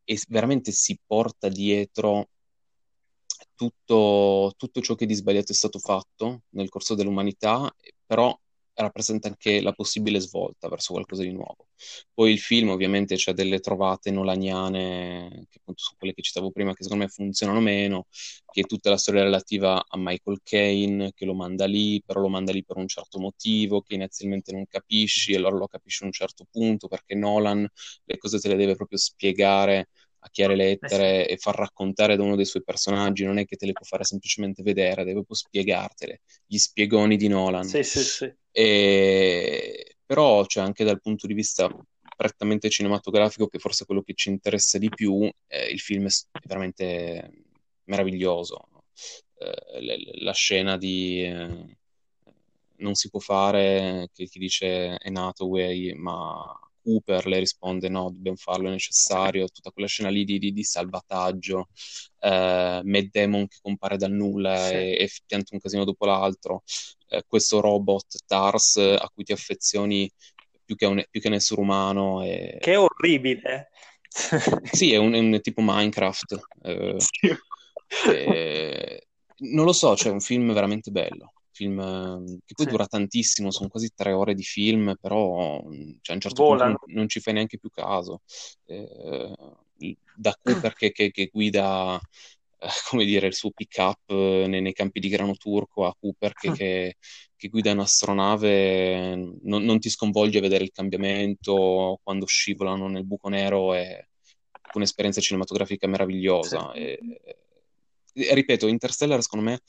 e veramente si porta dietro tutto, tutto ciò che di sbagliato è stato fatto nel corso dell'umanità, però rappresenta anche la possibile svolta verso qualcosa di nuovo. Poi il film ovviamente c'ha delle trovate nolaniane, che appunto sono quelle che citavo prima, che secondo me funzionano meno, che è tutta la storia relativa a Michael Caine, che lo manda lì, però lo manda lì per un certo motivo, che inizialmente non capisci, e allora lo capisci a un certo punto, perché Nolan le cose te le deve proprio spiegare a chiare lettere eh sì. e far raccontare da uno dei suoi personaggi, non è che te le può fare semplicemente vedere, deve proprio spiegartele, gli spiegoni di Nolan. Sì, sì, sì. E... Però, cioè, anche dal punto di vista prettamente cinematografico, che forse è quello che ci interessa di più, eh, il film è veramente meraviglioso. Eh, la scena di eh, non si può fare, che ti dice Anne Hathaway, ma Cooper le risponde no, dobbiamo farlo, è necessario, tutta quella scena lì di, di, di salvataggio, eh, Matt Damon che compare dal nulla sì. e, e pianta un casino dopo l'altro, eh, questo robot TARS a cui ti affezioni più che, un, più che un essere umano. E... Che è orribile. sì, è un, è un tipo Minecraft. Eh, sì. e... Non lo so, cioè è un film veramente bello film ehm, che poi sì. dura tantissimo, sono quasi tre ore di film, però cioè, a un certo Volano. punto non, non, ci fai neanche più caso. Eh, da Cooper che, che, che guida eh, come dire, il suo pick-up eh, nei, nei, campi di grano turco a Cooper che, che, che guida un'astronave, non, non, ti sconvolge vedere il cambiamento quando scivolano nel buco nero, è un'esperienza cinematografica meravigliosa. Sì. E, e, ripeto, Interstellar secondo me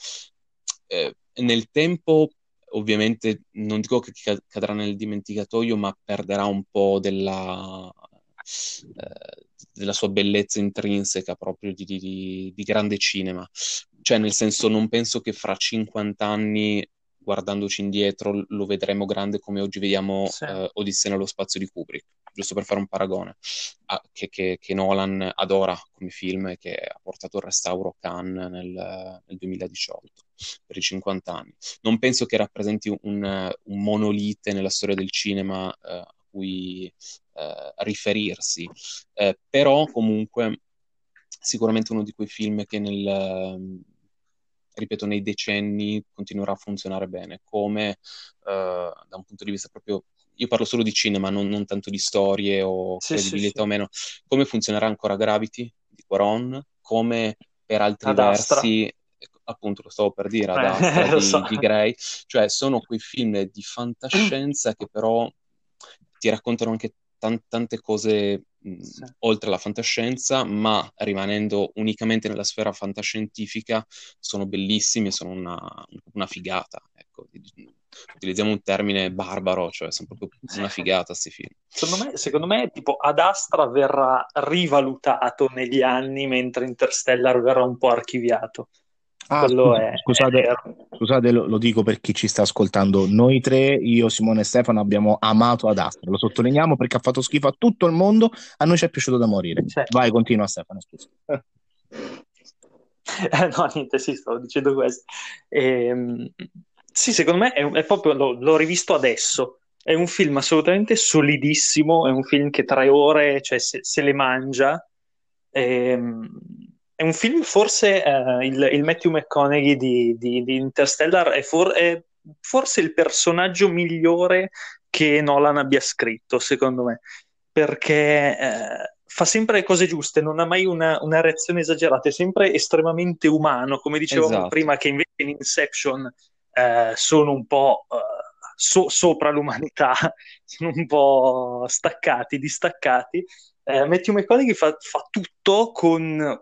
eh, nel tempo ovviamente non dico che cadrà nel dimenticatoio, ma perderà un po' della, eh, della sua bellezza intrinseca proprio di, di, di, grande cinema. Cioè, nel senso, non penso che fra 50 anni, guardandoci indietro, lo vedremo grande come oggi vediamo sì. eh, Odissea nello spazio di Kubrick, giusto per fare un paragone, ah, che, che, che, Nolan adora come film e che ha portato il restauro Cannes nel, nel 2018 per i 50 anni. Non penso che rappresenti un, un monolite nella storia del cinema eh, a cui eh, riferirsi, eh, però comunque sicuramente uno di quei film che nel ripeto, nei decenni continuerà a funzionare bene, come uh, da un punto di vista proprio, io parlo solo di cinema, non, non tanto di storie o sì, credibilità sì, o meno, come funzionerà ancora Gravity di Quaron, come per altri Ad versi appunto lo stavo per dire, ad eh, Astra di, so. di Grey, cioè sono quei film di fantascienza che però ti raccontano anche t- tante cose mh, sì. oltre la fantascienza, ma rimanendo unicamente nella sfera fantascientifica, sono bellissimi e sono una, una figata. Ecco. Utilizziamo un termine barbaro, cioè sono proprio una figata questi film. Secondo me, secondo me, tipo Ad Astra verrà rivalutato negli anni, mentre Interstellar verrà un po' archiviato. Ah, è, scusate, è... scusate lo, lo, dico per chi ci sta ascoltando. Noi tre, io, Simone e Stefano, abbiamo amato Ad Astra. Lo sottolineiamo perché ha fatto schifo a tutto il mondo. A noi ci è piaciuto da morire. Sì. Vai, continua Stefano, scusa. Eh, no, niente, sì, stavo dicendo questo. Ehm, sì, secondo me è, è proprio, l'ho, l'ho, rivisto adesso. È un film assolutamente solidissimo, è un film che tre ore cioè, se, se le mangia. Ehm, è un film, forse uh, il, il, Matthew McConaughey di, di, di Interstellar è, for- è, forse il personaggio migliore che Nolan abbia scritto, secondo me, perché uh, fa sempre le cose giuste, non ha mai una, una reazione esagerata, è sempre estremamente umano, come dicevamo Esatto. prima, che invece in Inception eh, sono un po' eh, so- sopra l'umanità, sono un po' staccati, distaccati. Eh, Matthew McConaughey fa, fa tutto con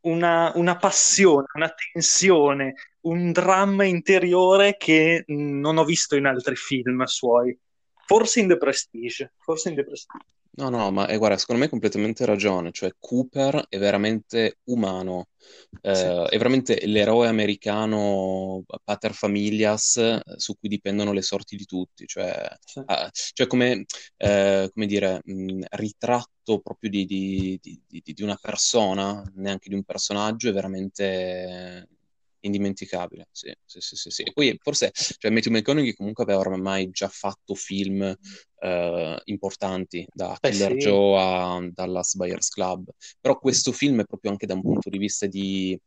una, una passione, una tensione, un dramma interiore che non ho visto in altri film suoi. Forse in The Prestige, forse in The Prestige. No, no, ma eh, guarda, secondo me hai completamente ragione, cioè Cooper è veramente umano, Sì. eh, è veramente l'eroe americano pater familias eh, su cui dipendono le sorti di tutti, cioè, Sì. ah, cioè come, eh, come dire, mh, ritratto proprio di, di- di- di- di una persona, neanche di un personaggio, è veramente indimenticabile, sì, sì, sì, sì, sì. E poi forse, cioè Matthew McConaughey comunque aveva ormai già fatto film eh, importanti, da Beh, Killer sì. Joe a Dallas Buyers Club, però questo film è proprio anche da un punto di vista di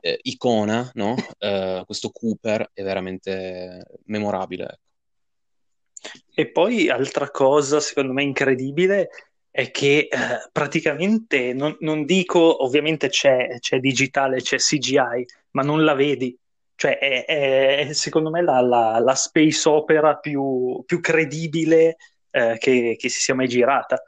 eh, icona, no? Eh, questo Cooper è veramente memorabile. ecco. E poi altra cosa, secondo me, incredibile è che eh, praticamente, non, non dico, ovviamente c'è, c'è digitale, c'è CGI, ma non la vedi. Cioè, è, è- secondo me la, la- la space opera più, più credibile eh, che, che si sia mai girata.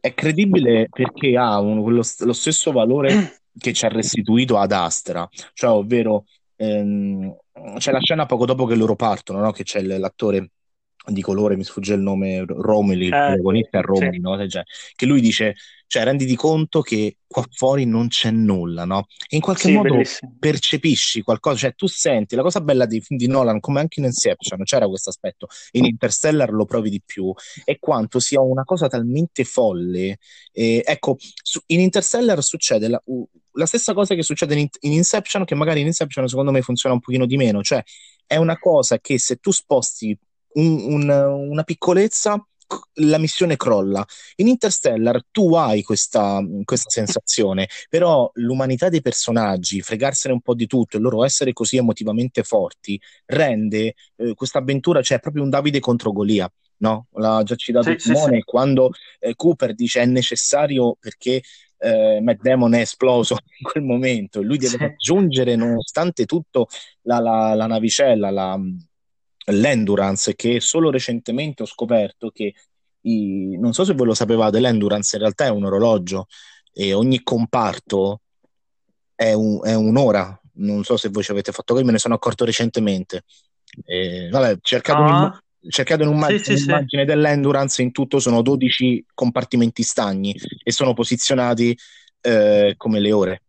È credibile perché ha un- quello st- lo stesso valore che ci ha restituito ad Astra, cioè ovvero ehm, c'è la scena poco dopo che loro partono, no? Che c'è l'attore di colore, mi sfugge il nome, Romoli, il Eh, protagonista è Romoli, sì. no? Cioè, che lui dice, cioè renditi conto che qua fuori non c'è nulla, no? E in qualche Sì, modo bellissimo. percepisci qualcosa, cioè tu senti, la cosa bella dei film di Nolan, come anche in Inception, c'era questo aspetto, in Interstellar lo provi di più, è quanto sia una cosa talmente folle. eh, ecco, su- in Interstellar succede la, la stessa cosa che succede in, in Inception, che magari in Inception secondo me funziona un pochino di meno, cioè è una cosa che se tu sposti un- un- una piccolezza, la missione crolla. In Interstellar tu hai questa, questa sensazione, però l'umanità dei personaggi, fregarsene un po' di tutto e loro essere così emotivamente forti, rende eh, questa avventura, cioè proprio un Davide contro Golia. No, l'ha già citato Sì, sì, Simone sì. quando eh, Cooper dice è necessario perché eh, Matt Damon è esploso in quel momento e lui deve Sì. raggiungere, nonostante tutto, la, la- la navicella, la, l'Endurance, che solo recentemente ho scoperto che i- non so se voi lo sapevate, l'Endurance in realtà è un orologio e ogni comparto è, un- è un'ora. Non so se voi ci avete fatto caso, me ne sono accorto recentemente. E, vabbè, cercate, Ah. un'imma- cercate un'immagine, Sì, sì, sì. un'immagine dell'Endurance, in tutto sono 12 compartimenti stagni e sono posizionati eh, come le ore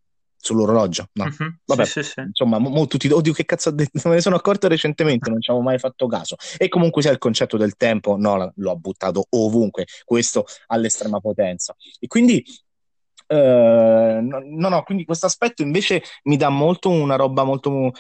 sull'orologio. No. Mhm. Vabbè, Sì, sì, sì. insomma, mo, mo tutti, oddio, che cazzo ho detto? Me ne sono accorto recentemente, non ci avevo mai fatto caso. E comunque sia il concetto del tempo, no, la- l'ho buttato ovunque, questo all'estrema potenza. E quindi, eh, no, no, quindi questo aspetto invece mi dà molto una roba molto,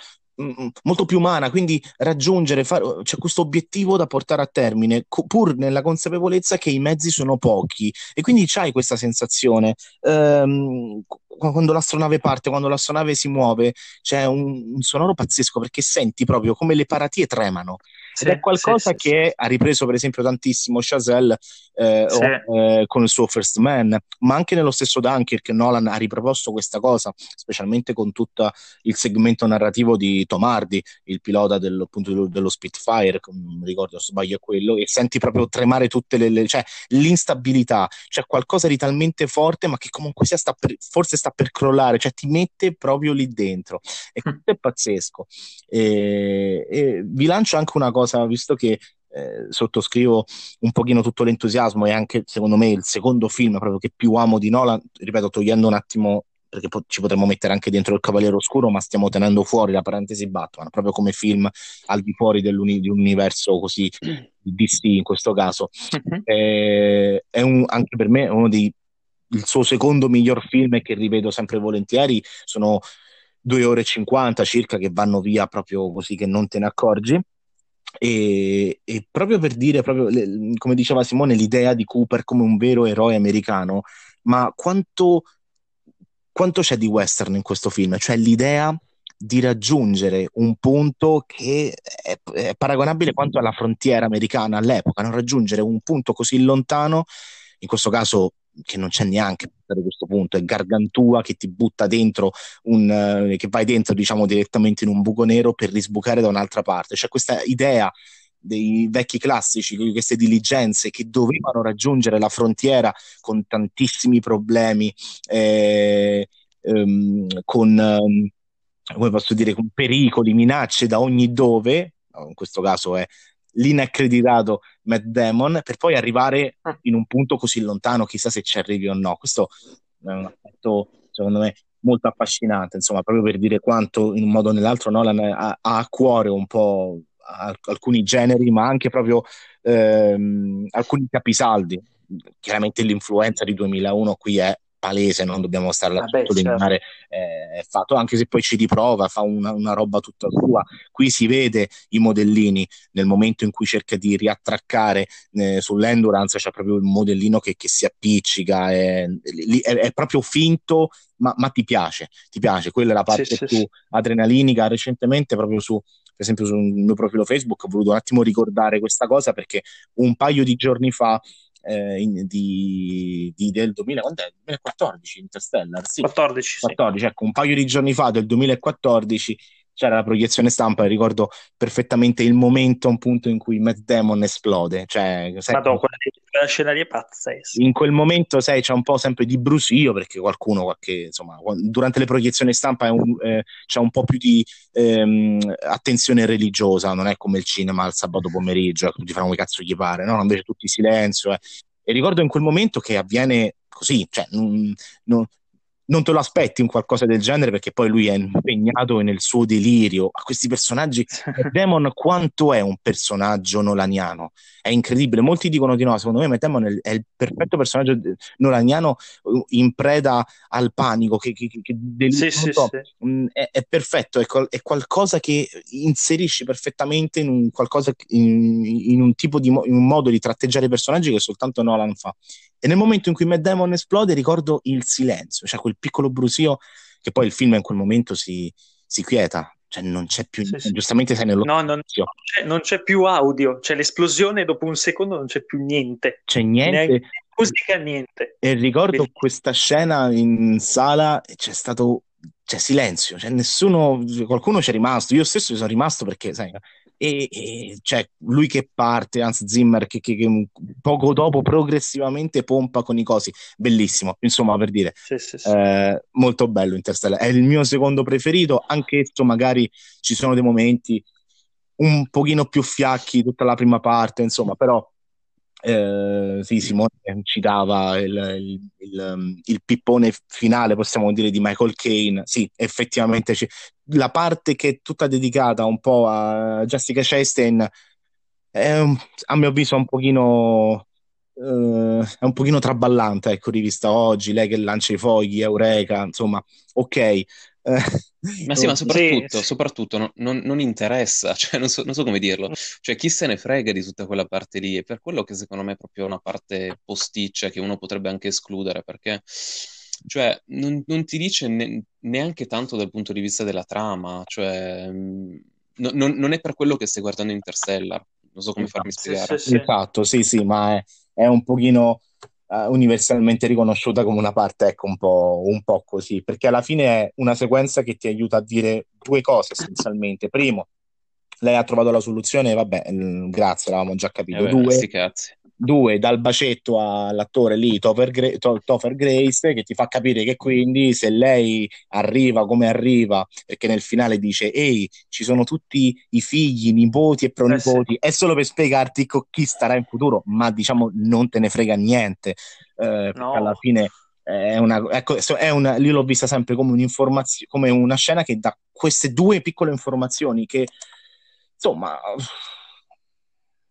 molto più umana, quindi raggiungere, fare, c'è questo obiettivo da portare a termine, co- pur nella consapevolezza che i mezzi sono pochi. E quindi c'hai questa sensazione, ehm, qu- quando l'astronave parte, quando l'astronave si muove, c'è un, un sonoro pazzesco perché senti proprio come le paratie tremano. Ed è qualcosa che ha ripreso per esempio tantissimo Chazelle eh, o, eh, con il suo First Man, ma anche nello stesso Dunkirk Nolan ha riproposto questa cosa, specialmente con tutto il segmento narrativo di Tom Hardy, il pilota dello, appunto, dello, dello Spitfire, non ricordo se sbaglio è quello, e senti proprio tremare tutte le, le- cioè l'instabilità, c'è qualcosa di talmente forte ma che comunque sia sta per- forse sta per crollare, cioè ti mette proprio lì dentro e Mm. questo è pazzesco. E, e vi lancio anche una cosa, visto che eh, sottoscrivo un pochino tutto l'entusiasmo e anche secondo me il secondo film proprio che più amo di Nolan, ripeto, togliendo un attimo perché po- ci potremmo mettere anche dentro il Cavaliere Oscuro, ma stiamo tenendo fuori la parentesi Batman, proprio come film al di fuori di un universo così DC in questo caso. Mhm. Eh, è un- anche per me è uno dei il suo secondo miglior film e che rivedo sempre volentieri sono due ore e 50 circa che vanno via proprio così che non te ne accorgi e, e proprio per dire proprio come diceva Simone l'idea di Cooper come un vero eroe americano ma quanto, quanto c'è di western in questo film cioè l'idea di raggiungere un punto che è, è paragonabile quanto alla frontiera americana all'epoca, no? raggiungere un punto così lontano in questo caso che non c'è neanche a questo punto, è Gargantua che ti butta dentro un, eh, che vai dentro diciamo direttamente in un buco nero per risbucare da un'altra parte. C'è questa idea dei vecchi classici, queste diligenze che dovevano raggiungere la frontiera con tantissimi problemi, eh, ehm, con, ehm, come posso dire, con pericoli, minacce da ogni dove, in questo caso è l'inaccreditato Matt Damon, per poi arrivare ah. in un punto così lontano, chissà se ci arrivi o no. Questo è un aspetto, secondo me, molto affascinante, insomma, proprio per dire quanto in un modo o nell'altro Nolan ha, ha a cuore un po' alcuni generi, ma anche proprio ehm, alcuni capisaldi. Chiaramente l'influenza di 2001 qui è palese, non dobbiamo stare a sottolineare, certo. eh, è fatto, anche se poi ci riprova, fa una, una, roba tutta sua. Qui si vede i modellini nel momento in cui cerca di riattraccare eh, sull'endurance, c'è proprio il modellino che, che si appiccica, è, è, è proprio finto, ma, ma, ti piace, ti piace, quella è la parte sì, più sì, adrenalinica. Recentemente, proprio su per esempio sul mio profilo Facebook ho voluto un attimo ricordare questa cosa perché un paio di giorni fa eh, in, di, di, del 2000, 2014 Interstellar, sì. 14, 14 sì. ecco, un paio di giorni fa del 2014 c'era la proiezione stampa e ricordo perfettamente il momento, un punto in cui Matt Damon esplode. Cioè, sai, Madonna, quella scena lì è pazzesca. In quel momento, sai, c'è un po' sempre di brusio perché qualcuno, qualche, insomma, durante le proiezioni stampa un, eh, c'è un po' più di ehm, attenzione religiosa, non è come il cinema il sabato pomeriggio, tutti fanno come cazzo gli pare, no? Invece tutti silenzio. Eh. E ricordo in quel momento che avviene così, cioè, non, non, non te lo aspetti un qualcosa del genere perché poi lui è impegnato nel suo delirio. A questi personaggi Demon quanto è un personaggio nolaniano? È incredibile. Molti dicono di no secondo me Matt Damon è il perfetto personaggio nolaniano uh, in preda al panico che, che, che del, sì, sì, so, sì. Mm, è, è, perfetto è, è, qualcosa che inserisci perfettamente in un, qualcosa, in, in un tipo di in un modo di tratteggiare i personaggi che soltanto Nolan fa. E nel momento in cui Matt Damon esplode ricordo il silenzio, cioè quel piccolo brusio che poi il film in quel momento si, si quieta, cioè non c'è più, sì, sì. giustamente sei nello no, non, c'è, non c'è più audio, c'è l'esplosione dopo un secondo non c'è più niente. C'è niente. Neanche musica, niente. E ricordo Bellissimo. questa scena in sala e c'è stato c'è silenzio, c'è nessuno, qualcuno c'è rimasto, io stesso sono rimasto perché sai, e, e cioè, lui che parte, Hans Zimmer che, che, che, poco dopo progressivamente pompa con i cosi, bellissimo, insomma per dire, sì, sì, sì. Eh, molto bello Interstellar, è il mio secondo preferito, anche se magari ci sono dei momenti un pochino più fiacchi tutta la prima parte, insomma, però eh, sì, Simone citava il, il, il, il, pippone finale, possiamo dire, di Michael Caine. Sì, effettivamente c- la parte che è tutta dedicata un po' a Jessica Chastain è, a mio avviso, un pochino. Uh, è un pochino traballante, ecco, rivista oggi, lei che lancia i fogli, Eureka, insomma, ok, ma sì, ma soprattutto, sì. soprattutto non, non, non, interessa, cioè non so, non so, come dirlo, cioè chi se ne frega di tutta quella parte lì, è per quello che secondo me è proprio una parte posticcia che uno potrebbe anche escludere, perché cioè, non, ti dice ne, neanche tanto dal punto di vista della trama, cioè, mm, no, non, è per quello che stai guardando Interstellar, non so come farmi spiegare. Sì, sì, esatto, sì, sì, ma è, è un pochino uh, universalmente riconosciuta come una parte, ecco, un po', un po' così, perché alla fine è una sequenza che ti aiuta a dire due cose essenzialmente. Primo, lei ha trovato la soluzione, vabbè, mm, grazie, l'avevamo già capito. Eh beh, Due, due, dal bacetto all'attore lì, Topher, Gra- Topher, Grace, che ti fa capire che quindi se lei arriva come arriva, perché nel finale dice, ehi, ci sono tutti i figli, nipoti e pronipoti, eh sì. è solo per spiegarti con chi starà in futuro, ma diciamo non te ne frega niente, eh, no. alla fine è una, ecco, è una, io l'ho vista sempre come un'informazione, come una scena che dà queste due piccole informazioni che, insomma,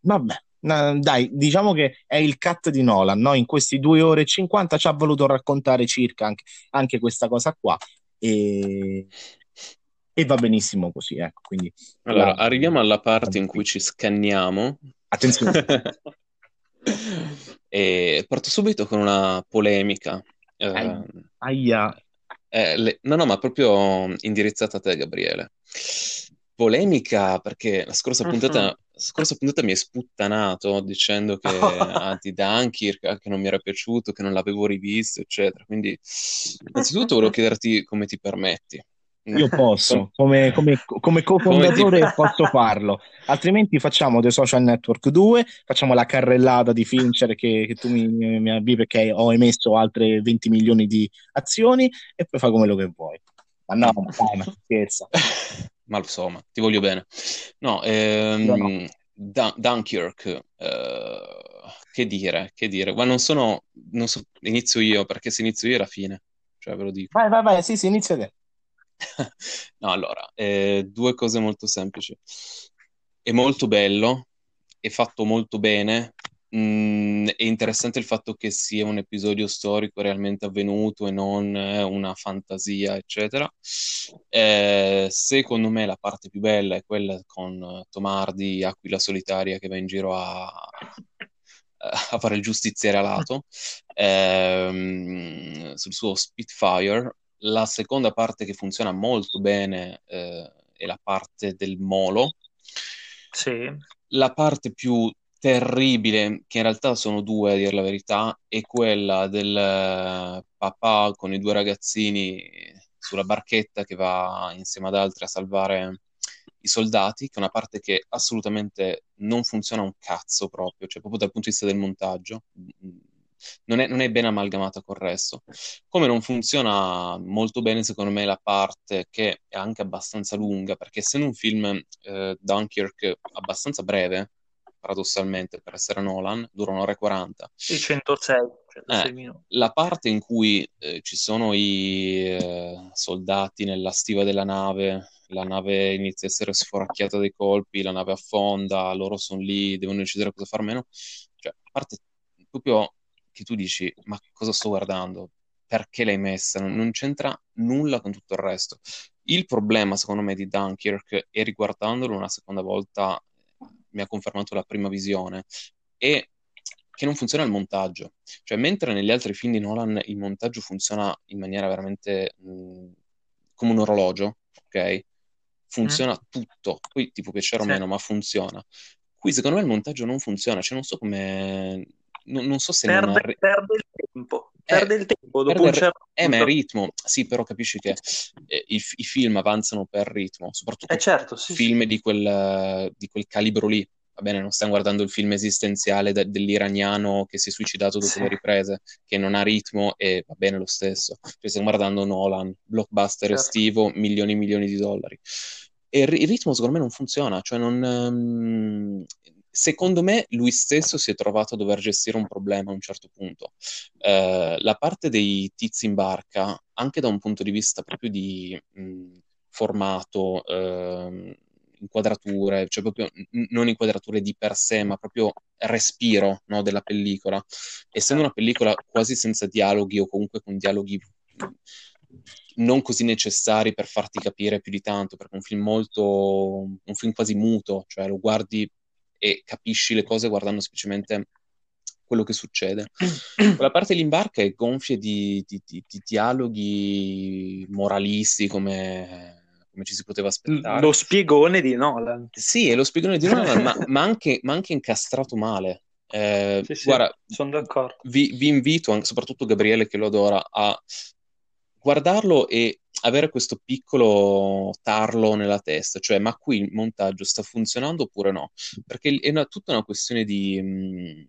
vabbè, dai, diciamo che è il cut di Nolan, no? in questi due ore e 50 ci ha voluto raccontare circa anche, anche questa cosa qua e, e, va benissimo così. Ecco, quindi, allora, la... arriviamo alla parte in cui ci scanniamo. Attenzione. e parto subito con una polemica. Eh, Aia. Eh, le... No, no, ma proprio indirizzata a te, Gabriele polemica perché la scorsa puntata uh-huh. Scorsa puntata mi hai sputtanato dicendo che ah, di Dunkirk che non mi era piaciuto, che non l'avevo rivisto, eccetera. Quindi, innanzitutto volevo chiederti come ti permetti. Io posso, come, come, come co-fondatore ti... posso farlo, altrimenti facciamo The Social Network 2, facciamo la carrellata di Fincher che, che tu mi, mi avvi perché ho emesso altre 20 milioni di azioni e poi fa come lo che vuoi. Ma no, dai, ma scherza. Ma lo so, ma ti voglio bene. No, ehm, no, no. Dun- Dunkirk, eh, che dire, che dire. Ma non sono, non so, inizio io, perché se inizio io è la fine, cioè ve lo dico. Vai, vai, vai, sì, sì, inizia te. no, allora, eh, due cose molto semplici. È molto bello, è fatto molto bene, Mm, è interessante il fatto che sia un episodio storico realmente avvenuto e non eh, una fantasia, eccetera. Eh, secondo me la parte più bella è quella con Tomardi, Aquila Solitaria, che va in giro a, a fare il giustiziere alato eh, sul suo Spitfire. La seconda parte che funziona molto bene eh, è la parte del molo. Sì. La parte più terribile, che in realtà sono due a dire la verità, è quella del eh, papà con i due ragazzini sulla barchetta che va insieme ad altri a salvare i soldati, che è una parte che assolutamente non funziona un cazzo proprio, cioè proprio dal punto di vista del montaggio. Non è, non è ben amalgamata col resto. Come non funziona molto bene, secondo me, la parte che è anche abbastanza lunga, perché essendo un film eh, Dunkirk abbastanza breve, paradossalmente, per essere Nolan, dura un'ora e 40. Sì, 106, 106 eh, minuti. La parte in cui eh, ci sono i eh, soldati nella stiva della nave, la nave inizia a essere sforacchiata dai colpi, la nave affonda, loro sono lì, devono decidere cosa far meno. Cioè, a parte proprio che tu dici, ma cosa sto guardando? Perché l'hai messa? Non, non c'entra nulla con tutto il resto. Il problema, secondo me, di Dunkirk, e riguardandolo una seconda volta mi ha confermato la prima visione, è che non funziona il montaggio. Cioè, mentre negli altri film di Nolan il montaggio funziona in maniera veramente mh, come un orologio, ok? Funziona mm. tutto. Poi ti può piacere o meno, ma funziona. Qui secondo me il montaggio non funziona, cioè non so come... Non, non so se perde, non arri- perde il tempo. Perde eh, il tempo dopo perde, un certo Eh, ma è ritmo. Sì, però capisci che eh, i, i, film avanzano per ritmo, soprattutto eh certo, sì, film sì. Di, quel, di quel calibro lì va bene, non stiamo guardando il film esistenziale de- dell'iraniano che si è suicidato dopo sì. le riprese, che non ha ritmo e va bene lo stesso. Cioè, stiamo guardando Nolan, blockbuster certo. estivo, milioni e milioni di dollari. E il, ritmo secondo me non funziona, cioè non... Um, secondo me lui stesso si è trovato a dover gestire un problema a un certo punto. Uh, la parte dei tizi in barca, anche da un punto di vista proprio di mh, formato, uh, inquadrature, cioè proprio n- non inquadrature di per sé, ma proprio respiro no, della pellicola. Essendo una pellicola quasi senza dialoghi o comunque con dialoghi non così necessari per farti capire più di tanto, perché è un film molto, un film quasi muto, cioè lo guardi e capisci le cose guardando semplicemente quello che succede. Quella parte dell'imbarca è gonfia di, di, di, di dialoghi moralisti come come ci si poteva aspettare. Lo spiegone di Nolan. Sì, è lo spiegone di Nolan, ma, ma, anche, ma, anche, incastrato male. Eh, sì, sì, guarda, sono d'accordo. Vi, vi invito, anche, soprattutto Gabriele che lo adora, a guardarlo e avere questo piccolo tarlo nella testa, cioè ma qui il montaggio sta funzionando oppure no? Perché è una, tutta una questione di... Mh,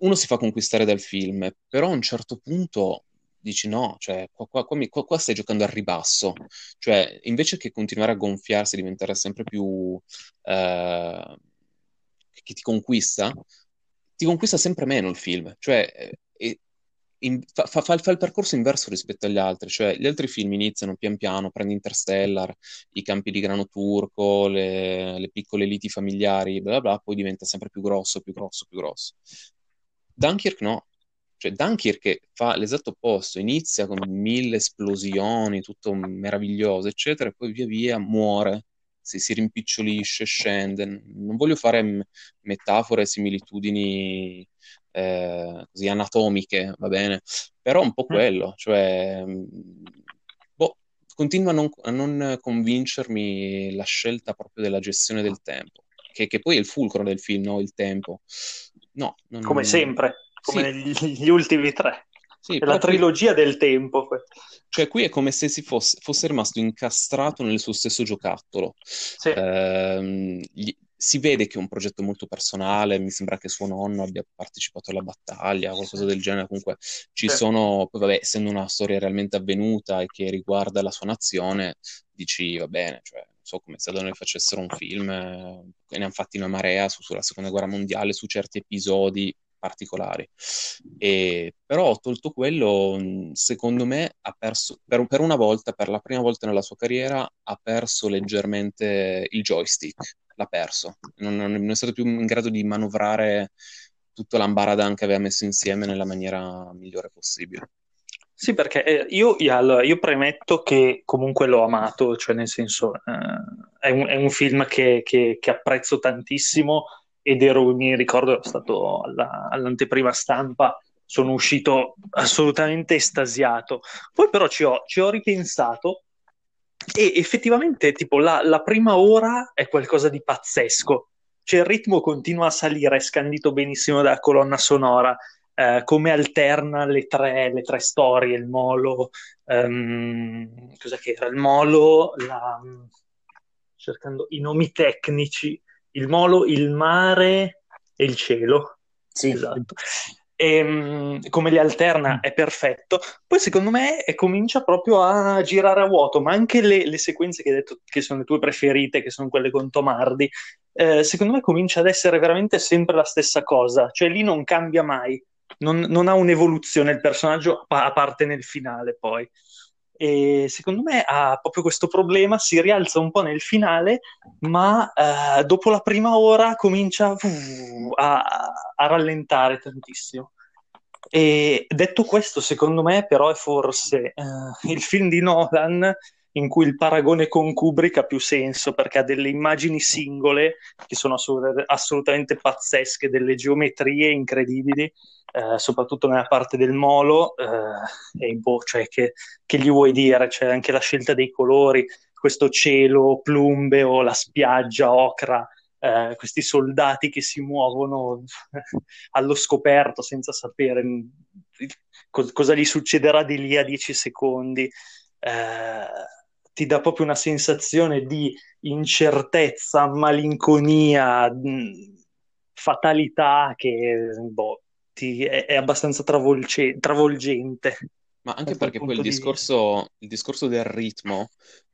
uno si fa conquistare dal film, però a un certo punto dici no, cioè qua, qua, qua, mi, qua, stai giocando al ribasso, cioè invece che continuare a gonfiarsi, diventare sempre più eh, che ti conquista, ti conquista sempre meno il film, cioè eh, in, fa, fa, fa, il percorso inverso rispetto agli altri, cioè gli altri film iniziano pian piano, prendi Interstellar, i campi di grano turco, le, le piccole liti familiari, bla bla poi diventa sempre più grosso, più grosso, più grosso. Dunkirk no, cioè Dunkirk fa l'esatto opposto, inizia con mille esplosioni, tutto meraviglioso, eccetera, e poi via via muore, si, si rimpicciolisce, scende. Non voglio fare metafore, similitudini eh, così anatomiche, va bene, però un po' mm. quello, cioè boh, continua a non, a non, convincermi la scelta proprio della gestione del tempo, che, che, poi è il fulcro del film, no? Il tempo. No, non... Come sempre, come sì. gli, gli ultimi tre. Sì, la trilogia del tempo. Cioè, qui è come se si fosse, fosse rimasto incastrato nel suo stesso giocattolo. Sì. Eh, gli, si vede che è un progetto molto personale, mi sembra che suo nonno abbia partecipato alla battaglia, qualcosa del genere, comunque ci sì. sono, poi vabbè, essendo una storia realmente avvenuta e che riguarda la sua nazione, dici va bene, cioè, non so come se da noi facessero un film, eh, ne hanno fatti una marea su, sulla seconda guerra mondiale, su certi episodi particolari. E, però tolto quello, secondo me ha perso, per, per, una volta, per la prima volta nella sua carriera, ha perso leggermente il joystick, l'ha perso, non, non, è stato più in grado di manovrare tutto l'ambaradan che aveva messo insieme nella maniera migliore possibile. Sì, perché eh, io, io, premetto che comunque l'ho amato, cioè nel senso eh, è, un, è, un, film che, che, che apprezzo tantissimo ed ero, mi ricordo, ero stato alla, all'anteprima stampa, sono uscito assolutamente estasiato. Poi però ci ho, ci ho ripensato e effettivamente tipo la, la, prima ora è qualcosa di pazzesco. Cioè il ritmo continua a salire, è scandito benissimo dalla colonna sonora, eh, come alterna le tre, le tre, storie, il molo, um, cosa che era? Il molo, la, cercando i nomi tecnici, il molo, il mare e il cielo. Sì. Esatto. E, ehm, come li alterna è perfetto. Poi secondo me comincia proprio a girare a vuoto, ma anche le, le, sequenze che hai detto che sono le tue preferite, che sono quelle con Tomardi, eh, secondo me comincia ad essere veramente sempre la stessa cosa, cioè lì non cambia mai, non, non ha un'evoluzione il personaggio, a parte nel finale poi. E secondo me ha proprio questo problema, si rialza un po' nel finale, ma eh, dopo la prima ora comincia uh, a, a, rallentare tantissimo. E detto questo, secondo me, però, è forse eh, il film di Nolan in cui il paragone con Kubrick ha più senso perché ha delle immagini singole che sono assolut- assolutamente pazzesche, delle geometrie incredibili eh, soprattutto nella parte del molo, eh, e boh, cioè che, che, gli vuoi dire? C'è anche la scelta dei colori, questo cielo plumbeo, la spiaggia ocra, eh, questi soldati che si muovono allo scoperto senza sapere co- cosa gli succederà di lì a 10 secondi. Eh, ti dà proprio una sensazione di incertezza, malinconia, mh, mm, fatalità che boh, ti, è, è, abbastanza travolge, travolgente. Ma anche perché poi il discorso, il discorso, del ritmo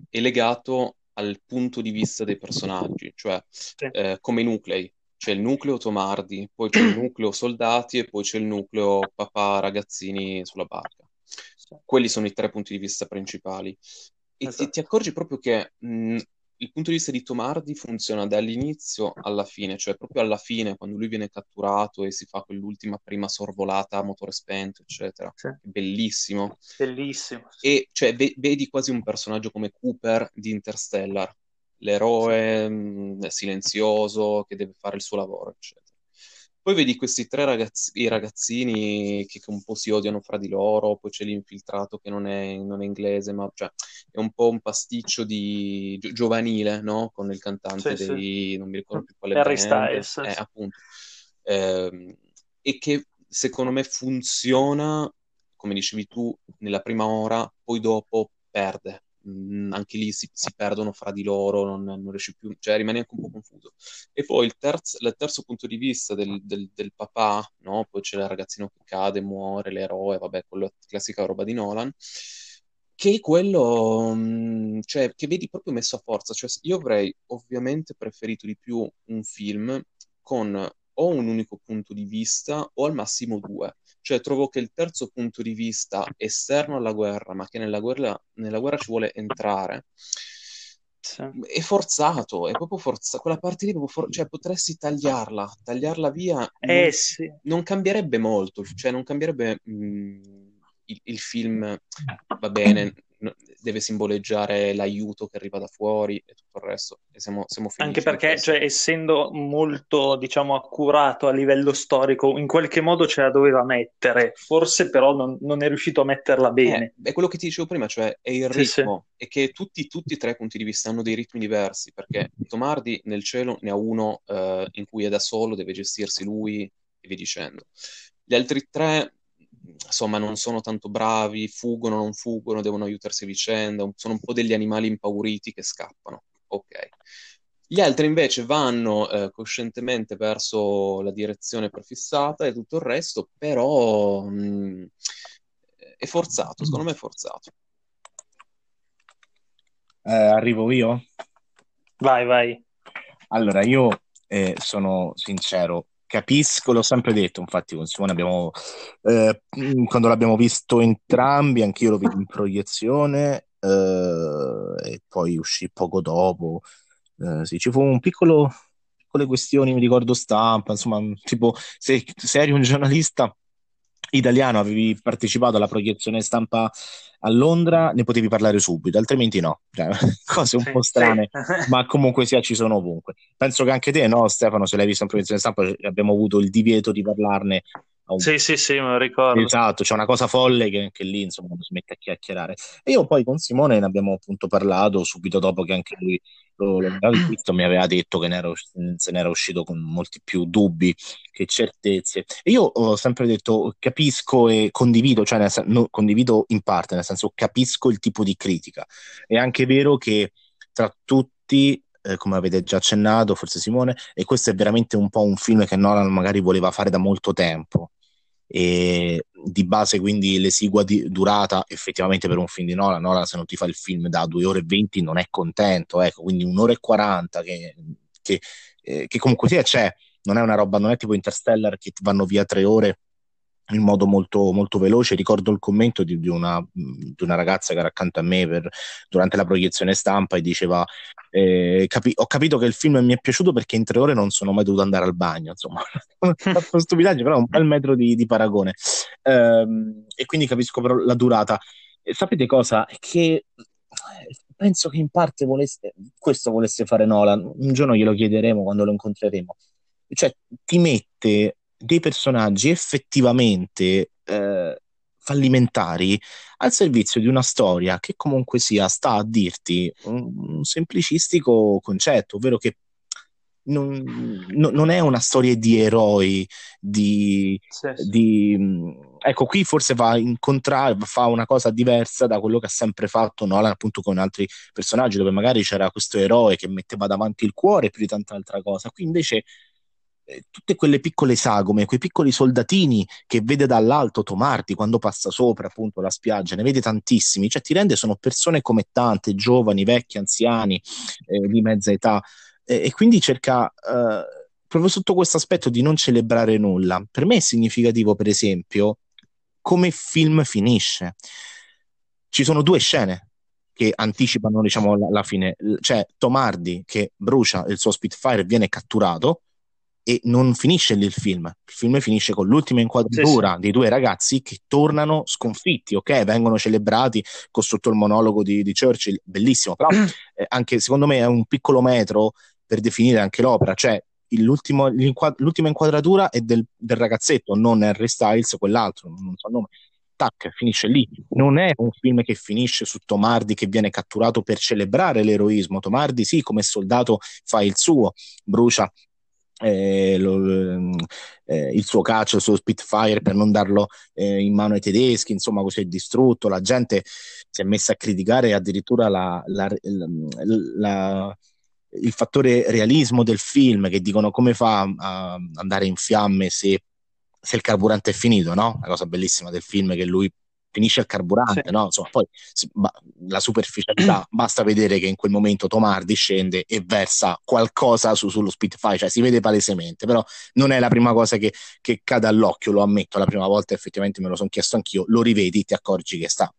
è legato al punto di vista dei personaggi, cioè sì. eh, come nuclei. C'è il nucleo Tomardi, poi c'è il nucleo soldati e poi c'è il nucleo papà ragazzini sulla barca. Quelli sono i tre punti di vista principali. E esatto. ti, ti, accorgi proprio che mh, il punto di vista di Tomardi funziona dall'inizio alla fine, cioè proprio alla fine, quando lui viene catturato e si fa quell'ultima prima sorvolata a motore spento, eccetera. Sì. Bellissimo. Bellissimo. Sì. E cioè, ve- vedi quasi un personaggio come Cooper di Interstellar, l'eroe sì. mh, silenzioso che deve fare il suo lavoro, eccetera. Poi vedi questi tre ragazzi, ragazzini che, che, un po' si odiano fra di loro, poi c'è l'infiltrato che non è, non è inglese, ma cioè, è un po' un pasticcio di gi- giovanile, no? Con il cantante sì, dei... Sì. non mi ricordo più quale Harry Styles. Eh, appunto. Eh, e che secondo me funziona, come dicevi tu, nella prima ora, poi dopo perde mh, mm, anche lì si, si, perdono fra di loro, non, non riesci più, cioè rimani anche un po' confuso. E poi il, terzo, il terzo punto di vista del, del, del, papà, no? Poi c'è il ragazzino che cade, muore, l'eroe, vabbè, quella classica roba di Nolan che è quello mm, cioè, che vedi proprio messo a forza. Cioè, io avrei ovviamente preferito di più un film con o un unico punto di vista o al massimo due. Cioè trovo che il terzo punto di vista esterno alla guerra, ma che nella guerra, nella guerra ci vuole entrare, sì. è forzato, è proprio forzato. Quella parte lì, for- cioè potresti tagliarla, tagliarla via. Eh, non, sì. non cambierebbe molto, cioè non cambierebbe mh, mm, il, il, film, va bene, deve simboleggiare l'aiuto che arriva da fuori e tutto il resto. E siamo, siamo. Anche perché, cioè, essendo molto, diciamo, accurato a livello storico, in qualche modo ce la doveva mettere, forse però non, non è riuscito a metterla bene. Eh, è quello che ti dicevo prima, cioè è il ritmo, sì, sì. e che tutti, tutti e tre i punti di vista hanno dei ritmi diversi, perché Tomardi nel cielo ne ha uno eh, in cui è da solo, deve gestirsi lui e via dicendo. Gli altri tre insomma non sono tanto bravi, fuggono, non fuggono, devono aiutarsi a vicenda, sono un po' degli animali impauriti che scappano. Ok. Gli altri invece vanno eh, coscientemente verso la direzione prefissata e tutto il resto, però mh, mm, è forzato, secondo me è forzato. Eh, arrivo io? Vai, vai. Allora, io eh, sono sincero, capisco, l'ho sempre detto, infatti con Simone abbiamo, eh, quando l'abbiamo visto entrambi, anch'io lo vidi in proiezione eh, e poi uscì poco dopo. Eh, sì, ci fu un piccolo, piccole questioni, mi ricordo stampa, insomma, tipo se, se eri un giornalista italiano, avevi partecipato alla proiezione stampa a Londra, ne potevi parlare subito, altrimenti no. Cioè, cose un sì, po' strane, sì. ma comunque sia ci sono ovunque. Penso che anche te, no, Stefano, se l'hai visto in proiezione stampa, abbiamo avuto il divieto di parlarne. Un... Sì, sì, sì, me lo ricordo. Esatto, c'è una cosa folle che, che lì, insomma, non si mette a chiacchierare. E io poi con Simone ne abbiamo appunto parlato subito dopo che anche lui lo, lo visto, mi aveva detto che ne era, se n'era uscito con molti più dubbi che certezze. E io ho sempre detto capisco e condivido, cioè nel, no, condivido in parte, nel senso capisco il tipo di critica. È anche vero che tra tutti eh, come avete già accennato, forse Simone, e questo è veramente un po' un film che Nolan magari voleva fare da molto tempo e di base quindi l'esigua di durata effettivamente per un film di Nolan, Nolan se non ti fa il film da 2 ore e 20 non è contento, ecco, quindi un'ora e 40 che, che, eh, che comunque sia c'è, non è una roba, non è tipo Interstellar che vanno via tre ore in modo molto, molto veloce. Ricordo il commento di, di, una, di, una, ragazza che era accanto a me per, durante la proiezione stampa e diceva: eh, capi- Ho capito che il film mi è piaciuto perché in tre ore non sono mai dovuto andare al bagno. Insomma, fatto stupidaggine, però un bel metro di, di paragone. Ehm, e quindi capisco però la durata. E sapete cosa? È che penso che in parte volesse, questo volesse fare Nolan. Un giorno glielo chiederemo quando lo incontreremo. Cioè, ti mette dei personaggi effettivamente eh, fallimentari al servizio di una storia che comunque sia sta a dirti un, un semplicistico concetto, ovvero che non, no, non, è una storia di eroi, di, sì, sì. di, ecco qui forse va in contrario, fa una cosa diversa da quello che ha sempre fatto Nolan appunto con altri personaggi dove magari c'era questo eroe che metteva davanti il cuore più di tanta altra cosa, qui invece eh, tutte quelle piccole sagome, quei piccoli soldatini che vede dall'alto Tomardi quando passa sopra appunto la spiaggia, ne vede tantissimi, cioè ti rende sono persone come tante, giovani, vecchi, anziani, eh, di mezza età, eh, e quindi cerca eh, proprio sotto questo aspetto di non celebrare nulla. Per me è significativo, per esempio, come il film finisce. Ci sono due scene che anticipano, diciamo, la, la fine. C'è Tomardi che brucia il suo Spitfire e viene catturato, e non finisce lì il film. Il film finisce con l'ultima inquadratura sì, sì. dei due ragazzi che tornano sconfitti, ok? Vengono celebrati con sotto il monologo di, di Churchill, bellissimo, però eh, anche secondo me è un piccolo metro per definire anche l'opera, cioè l'ultima inquadratura è del, del, ragazzetto, non Harry Styles, quell'altro, non so il nome. Tac, finisce lì. Non è un film che finisce su Tomardi che viene catturato per celebrare l'eroismo. Tomardi, sì, come soldato fa il suo, brucia eh, lo, eh, il suo calcio, il suo Spitfire per non darlo eh, in mano ai tedeschi, insomma così è distrutto, la gente si è messa a criticare addirittura la, la, la, il fattore realismo del film, che dicono come fa a andare in fiamme se, se il carburante è finito, no? La cosa bellissima del film è che lui finisce il carburante, sì. no? Insomma, poi la superficialità, basta vedere che in quel momento Tomardi scende e versa qualcosa su, sullo Spitfire, cioè si vede palesemente, però non è la prima cosa che, che cade all'occhio, lo ammetto, la prima volta effettivamente me lo sono chiesto anch'io, lo rivedi, ti accorgi che sta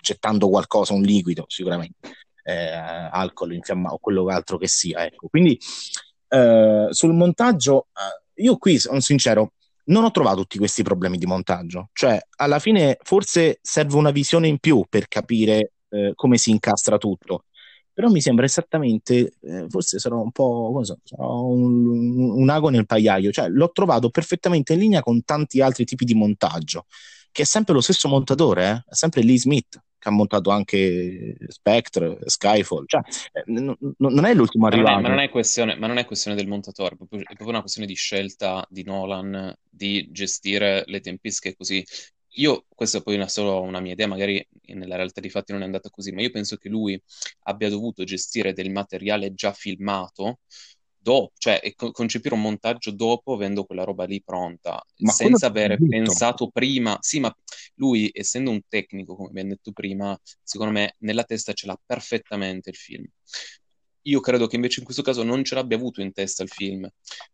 gettando qualcosa, un liquido sicuramente, eh, alcol infiammato, quello altro che sia, ecco. Quindi eh, sul montaggio, eh, io qui sono sincero, non ho trovato tutti questi problemi di montaggio. Cioè, alla fine forse serve una visione in più per capire eh, come si incastra tutto. Però mi sembra esattamente, eh, forse sarò un po', so, sarò un, un ago nel pagliaio, cioè l'ho trovato perfettamente in linea con tanti altri tipi di montaggio, che è sempre lo stesso montatore, eh? è sempre Lee Smith che ha montato anche Spectre, Skyfall, cioè eh, n- n- non è l'ultimo arrivato. Ma, non è questione, ma non è questione del montatore, è proprio, è proprio una questione di scelta di Nolan di gestire le tempistiche così. Io, questa è poi una, solo una mia idea, magari nella realtà di fatti non è andata così, ma io penso che lui abbia dovuto gestire del materiale già filmato dopo, cioè concepire un montaggio dopo avendo quella roba lì pronta, ma senza avere pensato prima. Sì, ma lui, essendo un tecnico, come abbiamo detto prima, secondo me nella testa ce l'ha perfettamente il film. Io credo che invece in questo caso non ce l'abbia avuto in testa il film,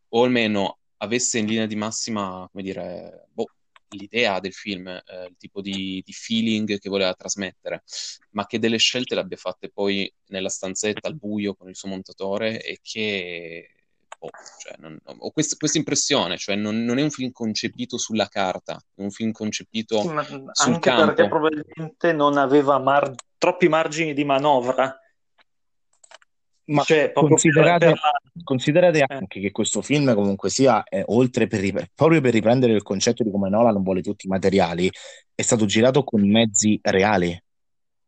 o almeno avesse in linea di massima, come dire, boh, l'idea del film, eh, il tipo di, di, feeling che voleva trasmettere, ma che delle scelte le abbia fatte poi nella stanzetta al buio con il suo montatore e che oh, cioè, non, ho questa, questa impressione, cioè non, non, è un film concepito sulla carta, è un film concepito sì, sul anche campo. perché probabilmente non aveva mar- troppi margini di manovra ma cioè, considerate, per, considerate eh. anche che questo film comunque sia, eh, oltre per proprio per riprendere il concetto di come Nolan vuole tutti i materiali, è stato girato con mezzi reali.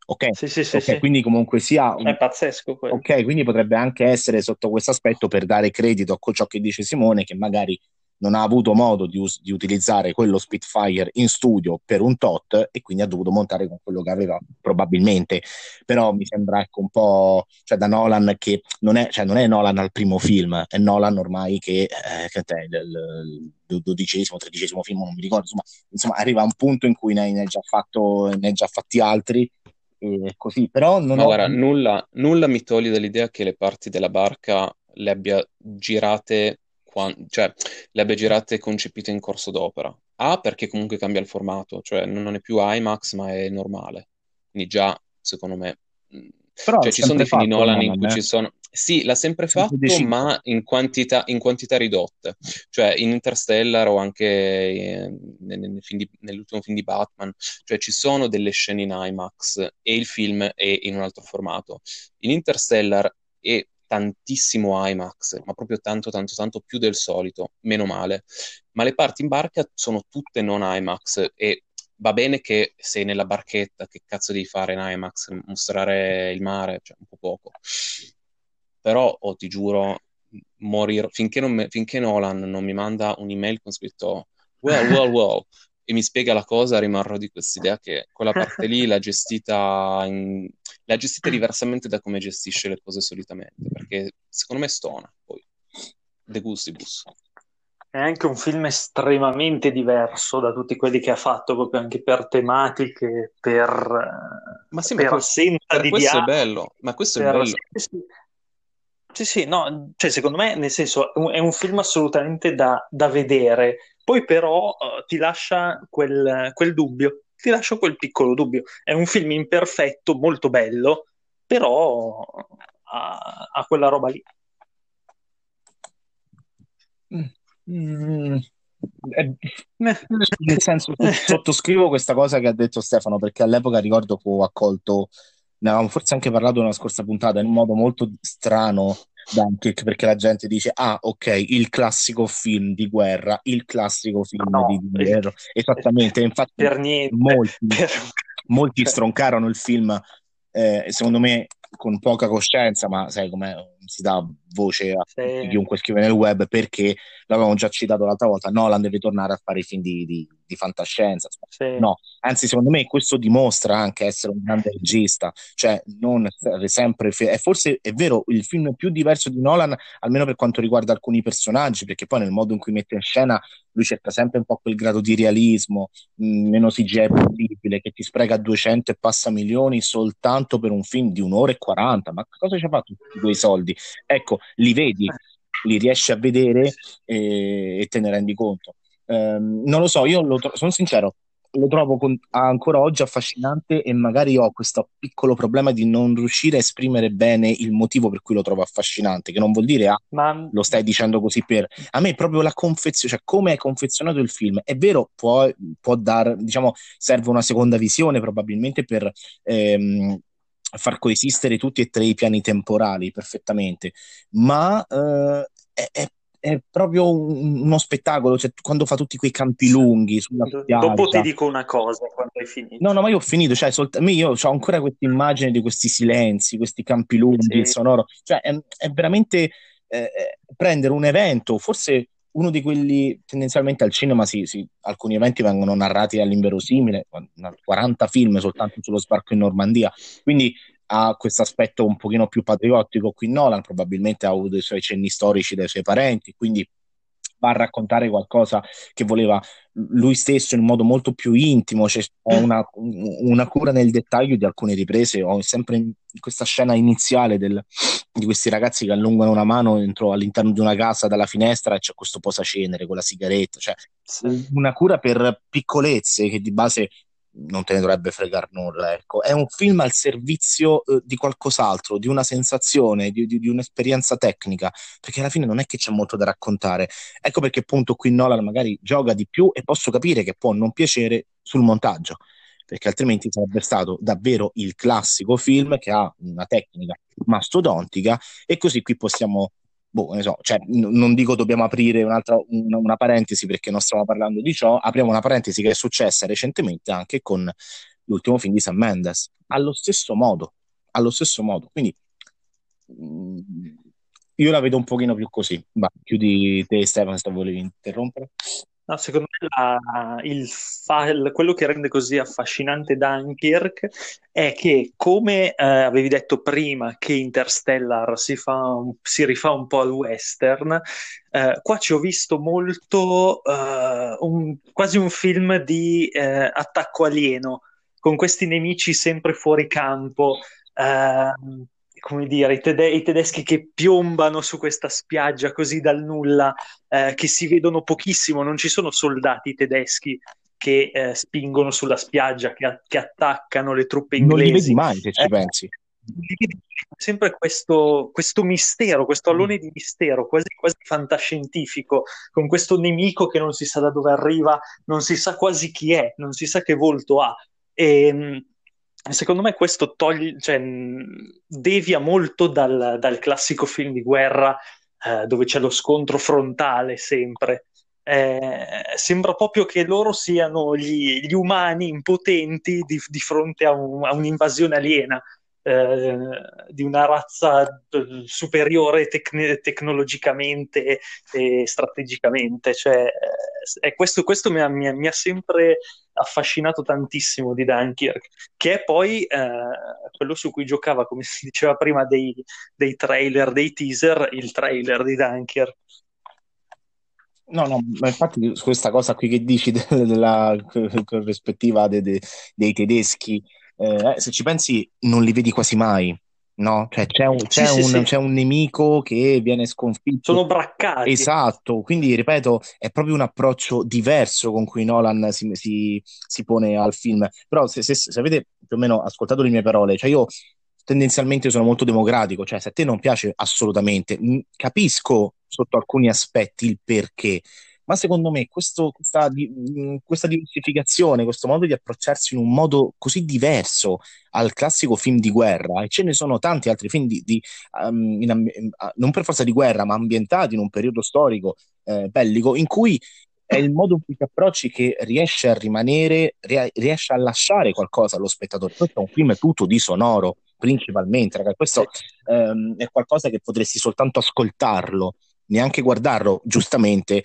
Ok, sì, sì, sì, okay quindi comunque sia... Un... È pazzesco quello. Ok, quindi potrebbe anche essere sotto questo aspetto per dare credito a ciò che dice Simone, che magari non ha avuto modo di, us- di, utilizzare quello Spitfire in studio per un tot e quindi ha dovuto montare con quello che aveva probabilmente. Però mi sembra ecco un po' cioè da Nolan che non è, cioè, non è Nolan al primo film è Nolan ormai che, eh, che è il, il dodicesimo, tredicesimo film non mi ricordo insomma, insomma arriva a un punto in cui ne, ne, ha, già fatto, ne già fatti altri e così. Però non Ma ho... guarda, nulla, nulla mi toglie dall'idea che le parti della barca le abbia girate quando, cioè, le abbia girate concepite in corso d'opera. A, perché comunque cambia il formato, cioè non è più IMAX ma è normale. Quindi già, secondo me... Mm, Però cioè, ci sono dei film Nolan in cui eh. ci sono... Sì, l'ha sempre fatto, ma in quantità, in quantità, ridotte. Cioè, in Interstellar o anche eh, nel, nel film di, nell'ultimo film di Batman, cioè ci sono delle scene in IMAX e il film è in un altro formato. In Interstellar e tantissimo IMAX, ma proprio tanto, tanto, tanto più del solito, meno male. Ma le parti in barca sono tutte non IMAX e va bene che sei nella barchetta, che cazzo devi fare in IMAX? Mostrare il mare, cioè un po' poco. Però, oh, ti giuro, morirò, finché, me, finché Nolan non mi manda un'email con scritto well, well, well, e mi spiega la cosa, rimarrò di quest'idea che quella parte lì l'ha gestita, in... l'ha gestita diversamente da come gestisce le cose solitamente, perché secondo me stona poi. De gustibus. È anche un film estremamente diverso da tutti quelli che ha fatto, proprio anche per tematiche, per, ma sì, per ma assenza di questo dialogo. è bello, ma questo per... è bello. Sì, sì, sì, no, cioè secondo me, nel senso, è un film assolutamente da, da vedere, poi però uh, ti lascia quel, quel dubbio, ti lascia quel piccolo dubbio. È un film imperfetto, molto bello, però ha, ha quella roba lì. Mm. Eh, nel senso, sottoscrivo questa cosa che ha detto Stefano perché all'epoca ricordo che ho accolto, ne avevamo forse anche parlato nella scorsa puntata, in un modo molto strano Dunkirk perché la gente dice ah ok il classico film di guerra il classico film no, di guerra esattamente infatti per niente, molti, per... molti stroncarono il film eh, secondo me con poca coscienza ma sai come si dà voce a sì. chiunque scrive nel web perché l'avevamo già citato l'altra volta Nolan deve tornare a fare i film di, di, di fantascienza sì. no, anzi secondo me questo dimostra anche essere un grande regista cioè non sempre è forse è vero il film più diverso di Nolan almeno per quanto riguarda alcuni personaggi perché poi nel modo in cui mette in scena lui cerca sempre un po' quel grado di realismo mh, meno CGI possibile che ti spreca 200 e passa milioni soltanto per un film di un'ora e 40 ma cosa ci ha fatto tutti quei soldi ecco li vedi, li riesci a vedere e, e te ne rendi conto. Um, non lo so, io tro- sono sincero, lo trovo con- ancora oggi affascinante e magari ho questo piccolo problema di non riuscire a esprimere bene il motivo per cui lo trovo affascinante, che non vuol dire ah, Ma... lo stai dicendo così per... A me proprio la confezione, cioè come è confezionato il film, è vero, può, può dare, diciamo, serve una seconda visione probabilmente per... Ehm, far coesistere tutti e tre i piani temporali perfettamente, ma eh, è, è, è, proprio un, uno spettacolo, cioè, quando fa tutti quei campi lunghi sulla spiaggia. Dopo ti dico una cosa quando hai finito. No, no, ma io ho finito, cioè, solt- io ho ancora questa immagine di questi silenzi, questi campi lunghi, sì. il sonoro, cioè è, è veramente eh, prendere un evento, forse uno di quelli tendenzialmente al cinema, sì, sì, alcuni eventi vengono narrati all'inverosimile, 40 film soltanto sullo sbarco in Normandia, quindi ha questo aspetto un pochino più patriottico qui Nolan, probabilmente ha avuto i suoi cenni storici dai suoi parenti, quindi va a raccontare qualcosa che voleva lui stesso in un modo molto più intimo, c'è una, una, cura nel dettaglio di alcune riprese, ho sempre in questa scena iniziale del, di questi ragazzi che allungano una mano dentro, all'interno di una casa dalla finestra e c'è questo posacenere con la sigaretta, cioè sì. una cura per piccolezze che di base non te ne dovrebbe fregare nulla. Ecco. È un film al servizio eh, di qualcos'altro, di una sensazione, di, di, di, un'esperienza tecnica, perché alla fine non è che c'è molto da raccontare. Ecco perché appunto qui Nolan magari gioca di più e posso capire che può non piacere sul montaggio, perché altrimenti sarebbe stato davvero il classico film che ha una tecnica mastodontica e così qui possiamo boh, ne so, cioè, n- non dico dobbiamo aprire un'altra, una, una, parentesi perché non stiamo parlando di ciò, apriamo una parentesi che è successa recentemente anche con l'ultimo film di Sam Mendes, allo stesso modo, allo stesso modo, quindi mh, mm, io la vedo un pochino più così, ma chiudi te Stefano se volevi interrompere. No, secondo me la, il file, quello che rende così affascinante Dunkirk è che, come eh, avevi detto prima, che Interstellar si, fa, si rifà un po' al western, eh, qua ci ho visto molto eh, un, quasi un film di eh, attacco alieno, con questi nemici sempre fuori campo. Come dire, i, tede- i, tedeschi che piombano su questa spiaggia così dal nulla, eh, che si vedono pochissimo, non ci sono soldati tedeschi che eh, spingono sulla spiaggia, che, a- che, attaccano le truppe inglesi. Non li vedi mai, se ci eh, pensi. Sempre questo, questo, mistero, questo allone di mistero, quasi, quasi fantascientifico, con questo nemico che non si sa da dove arriva, non si sa quasi chi è, non si sa che volto ha. E, ehm, secondo me questo toglie, cioè, devia molto dal, dal, classico film di guerra eh, dove c'è lo scontro frontale sempre. Eh, sembra proprio che loro siano gli, gli umani impotenti di, di fronte a, un, a, un'invasione aliena eh, di una razza eh, superiore tec- tecnologicamente e strategicamente. Cioè, eh, questo, questo mi, ha, mi, ha, mi, ha, sempre affascinato tantissimo di Dunkirk, che è poi eh, quello su cui giocava, come si diceva prima, dei, dei trailer, dei teaser, il trailer di Dunkirk. No, no, ma infatti questa cosa qui che dici della corrispettiva de, de, dei tedeschi eh, se ci pensi non li vedi quasi mai, no? Cioè c'è un, c'è, sì, un, sì, c'è un, nemico che viene sconfitto. Sono braccati. Esatto, quindi ripeto, è proprio un approccio diverso con cui Nolan si, si, si pone al film. Però se, se, se, avete più o meno ascoltato le mie parole, cioè io tendenzialmente sono molto democratico, cioè se a te non piace assolutamente, capisco sotto alcuni aspetti il perché, ma secondo me questo, questa, questa, diversificazione, questo modo di approcciarsi in un modo così diverso al classico film di guerra, e ce ne sono tanti altri film di, di, um, in, non per forza di guerra, ma ambientati in un periodo storico eh, bellico, in cui è il modo in cui ti approcci che riesce a rimanere, riesce a lasciare qualcosa allo spettatore. Questo è un film tutto di sonoro, principalmente, ragazzi. Questo ehm, è qualcosa che potresti soltanto ascoltarlo, neanche guardarlo, giustamente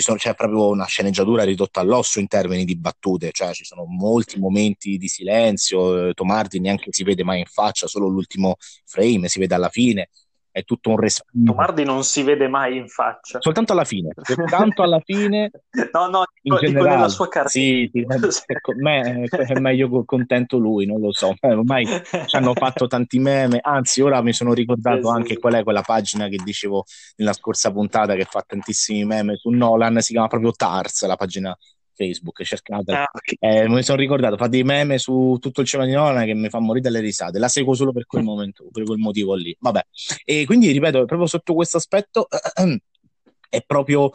sono, c'è proprio una sceneggiatura ridotta all'osso in termini di battute, cioè ci sono molti momenti di silenzio, Tomardi neanche si vede mai in faccia, solo l'ultimo frame si vede alla fine, è tutto un respiro. Tomardi non si vede mai in faccia. Soltanto alla fine, soltanto alla fine. no, no, in dico, generale, nella sua carriera. Sì, ecco, me, è meglio contento lui, non lo so. Ormai ci hanno fatto tanti meme, anzi ora mi sono ricordato sì, anche qual è quella pagina che dicevo nella scorsa puntata che fa tantissimi meme su Nolan, si chiama proprio Tars, la pagina Facebook, cercate. Ah, eh, mi sono ricordato, fa dei meme su tutto il cinema di Nolan che mi fa morire dalle risate. La seguo solo per quel momento, per quel motivo lì. Vabbè. E quindi, ripeto, proprio sotto questo aspetto è proprio,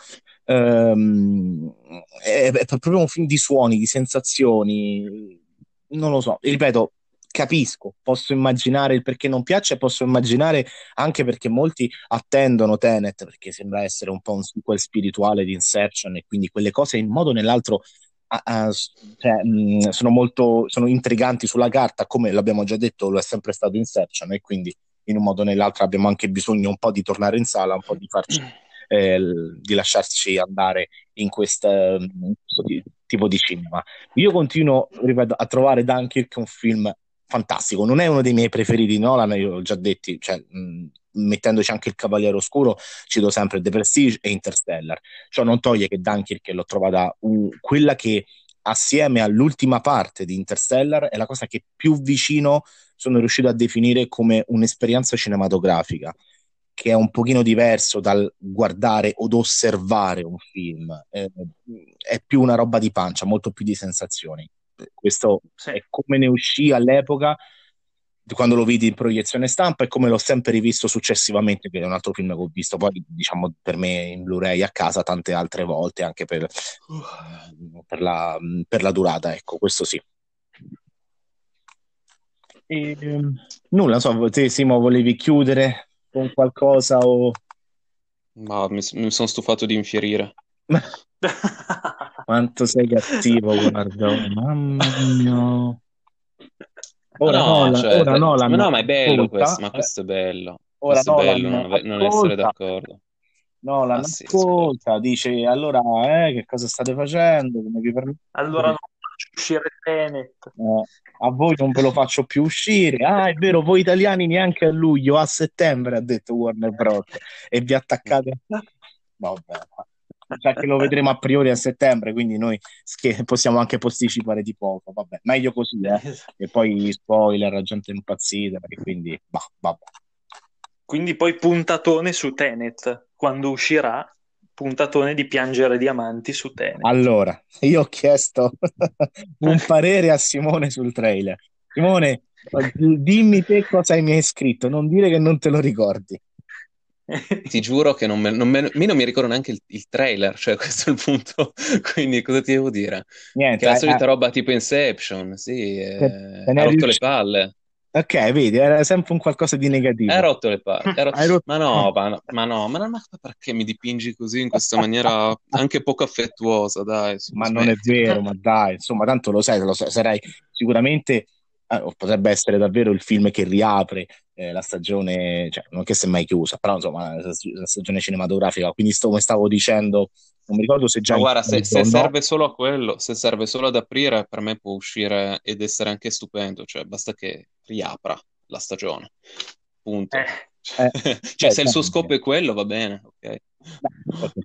ehm, è, è proprio un film di suoni, di sensazioni. Non lo so, ripeto, capisco, posso immaginare il perché non piace, posso immaginare anche perché molti attendono Tenet, perché sembra essere un po' un sequel spirituale di Inception e quindi quelle cose in modo o nell'altro uh, cioè, mh, sono molto sono intriganti sulla carta, come l'abbiamo già detto, lo è sempre stato Inception e quindi in un modo o nell'altro abbiamo anche bisogno un po' di tornare in sala, un po' di farci eh, di lasciarci andare in, questa, in questo tipo di cinema. Io continuo, ripeto, a trovare Dunkirk un film fantastico. Non è uno dei miei preferiti Nolan, io l'ho già detto, cioè, mh, mettendoci anche il Cavaliere Oscuro, cito sempre The Prestige e Interstellar. Ciò non toglie che Dunkirk l'ho trovata uh, quella che assieme all'ultima parte di Interstellar è la cosa che più vicino sono riuscito a definire come un'esperienza cinematografica che è un pochino diverso dal guardare od osservare un film, eh, è più una roba di pancia, molto più di sensazioni. Questo sì. è come ne uscì all'epoca quando lo vidi in proiezione stampa e come l'ho sempre rivisto successivamente, che è un altro film che ho visto poi, diciamo, per me in Blu-ray a casa tante altre volte, anche per, per, la, per la, durata, ecco, questo sì. E, nulla, so, te Simo volevi chiudere con qualcosa o... Ma mi, mi sono stufato di infierire. Quanto sei cattivo, guarda, oh, mamma mia. Ora no, Nolan, cioè, ora Nolan no, ma è bello ascolta, questo, ma questo è bello. Ora questo Nolan, è bello non, non essere d'accordo. Nolan ah, sì, ascolta, dice allora eh, che cosa state facendo? Come vi permette? Allora non faccio uscire Tenet. Eh, a voi non ve lo faccio più uscire. Ah, è vero, voi italiani neanche a luglio, a settembre, ha detto Warner Bros. E vi attaccate. Vabbè, cioè che lo vedremo a priori a settembre, quindi noi possiamo anche posticipare di poco. Vabbè, meglio così, eh? E poi spoiler, gente impazzita, e quindi bah, vabbè. Quindi poi puntatone su Tenet, quando uscirà, puntatone di Piangere Diamanti su Tenet. Allora, io ho chiesto un parere a Simone sul trailer. Simone, dimmi te cosa mi hai scritto, non dire che non te lo ricordi. Ti giuro che non me, non me, non mi ricordo neanche il, il, trailer, cioè questo è il punto, quindi cosa ti devo dire? Niente, che è la solita eh, roba tipo Inception, sì, eh, ha rotto le palle. Ok, vedi, era sempre un qualcosa di negativo. Hai rotto le palle. Rotto... Ma, no, ma, no, ma no, ma, no, ma perché mi dipingi così in questa maniera anche poco affettuosa, dai. Ma non è vero, ma dai, insomma, tanto lo sai, lo sai sarai sicuramente eh, potrebbe essere davvero il film che riapre eh, la stagione, cioè non che si è mai chiusa, però insomma la, la stagione cinematografica. Quindi sto, come stavo dicendo, non mi ricordo se già. Ma guarda, se, se serve solo a quello, se serve solo ad aprire, per me può uscire ed essere anche stupendo, cioè basta che riapra la stagione. Punto. Eh. cioè, cioè se il suo scopo è quello, va bene, ok.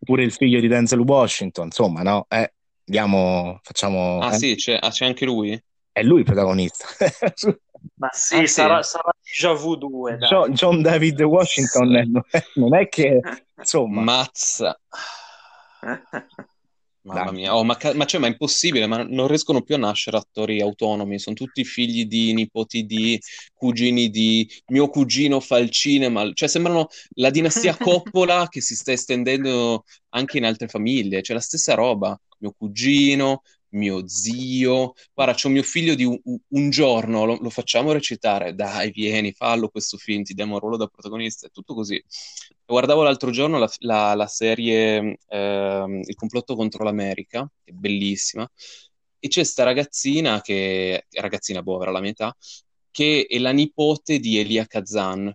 Pure il figlio di Denzel Washington, insomma, no? Eh, andiamo, facciamo. Ah, eh? sì, c'è, ah, c'è anche lui? È lui il protagonista. Ma sì, ah, sarà, sì. sarà déjà vu 2. John, John, David Washington sì. non è che insomma. Mazza. Mamma mia, oh, ma, ma, cioè, ma, è impossibile, ma non riescono più a nascere attori autonomi, sono tutti figli di, nipoti di, cugini di, mio cugino fa il cinema, cioè sembrano la dinastia Coppola che si sta estendendo anche in altre famiglie, cioè la stessa roba, mio cugino, mio zio, guarda, c'è un mio figlio di un, un giorno, lo, lo, facciamo recitare, dai, vieni, fallo questo film, ti diamo un ruolo da protagonista, è tutto così. Guardavo l'altro giorno la, la, la serie eh, Il complotto contro l'America, che è bellissima, e c'è sta ragazzina che, ragazzina, boh, avrà la mia età, che è la nipote di Elia Kazan.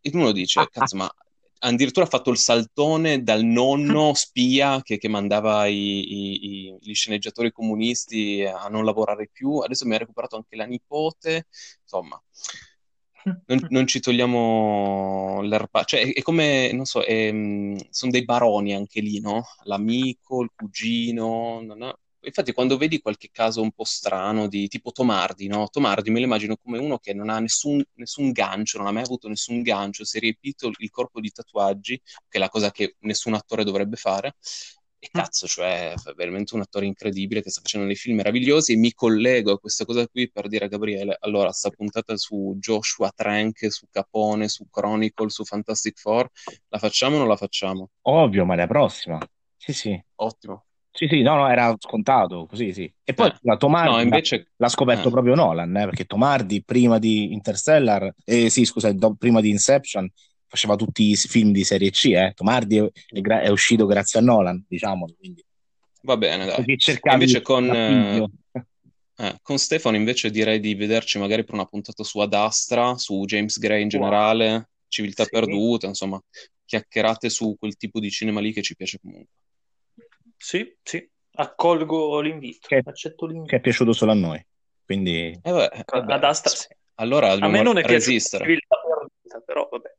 E uno dice, ah, cazzo, ma addirittura ha fatto il saltone dal nonno spia che, che mandava i, i, i, gli sceneggiatori comunisti a non lavorare più, adesso mi ha recuperato anche la nipote, insomma. Non, non ci togliamo l'erba, cioè è, è come, non so, è, sono dei baroni anche lì, no? L'amico, il cugino, no? Infatti quando vedi qualche caso un po' strano di tipo Tomardi, no? Tomardi me lo immagino come uno che non ha nessun, nessun gancio, non ha mai avuto nessun gancio, si è riempito il corpo di tatuaggi, che è la cosa che nessun attore dovrebbe fare. E mm. cazzo, cioè, è veramente un attore incredibile che sta facendo dei film meravigliosi e mi collego a questa cosa qui per dire a Gabriele, allora, sta puntata su Joshua Trank, su Capone, su Chronicle, su Fantastic Four, la facciamo o non la facciamo? Ovvio, ma la prossima. Sì, sì. Ottimo. Sì, sì, no, no, era scontato, così, sì. E poi Eh. la Tomardi No, l'ha- invece... l'ha scoperto eh. proprio Nolan, eh, perché Tomardi prima di Interstellar, eh, sì, scusa, do- prima di Inception faceva tutti i film di serie C, eh. Tomardi è, è è uscito grazie a Nolan, diciamo, quindi Va bene, dai. invece con, l'appiglio. eh, con Stefano invece direi di vederci magari per una puntata su Ad Astra, su James Gray in generale, Civiltà Sì. Perduta, insomma, chiacchierate su quel tipo di cinema lì che ci piace comunque. Sì, sì, accolgo l'invito, Che- accetto che l'invito. è piaciuto solo a noi, quindi Eh beh, eh beh, Ad Astra, sì. allora A me non è resistere. Perduta, però vabbè.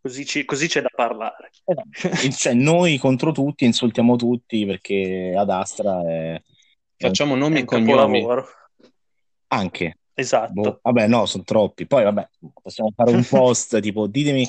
Così, ci- così c'è da parlare. E cioè, noi contro tutti insultiamo tutti perché Ad Astra è, Facciamo È nomi e cognomi. capolavoro. anche Esatto. Boh, vabbè, no, sono troppi. Poi, vabbè, possiamo fare un post tipo ditemi,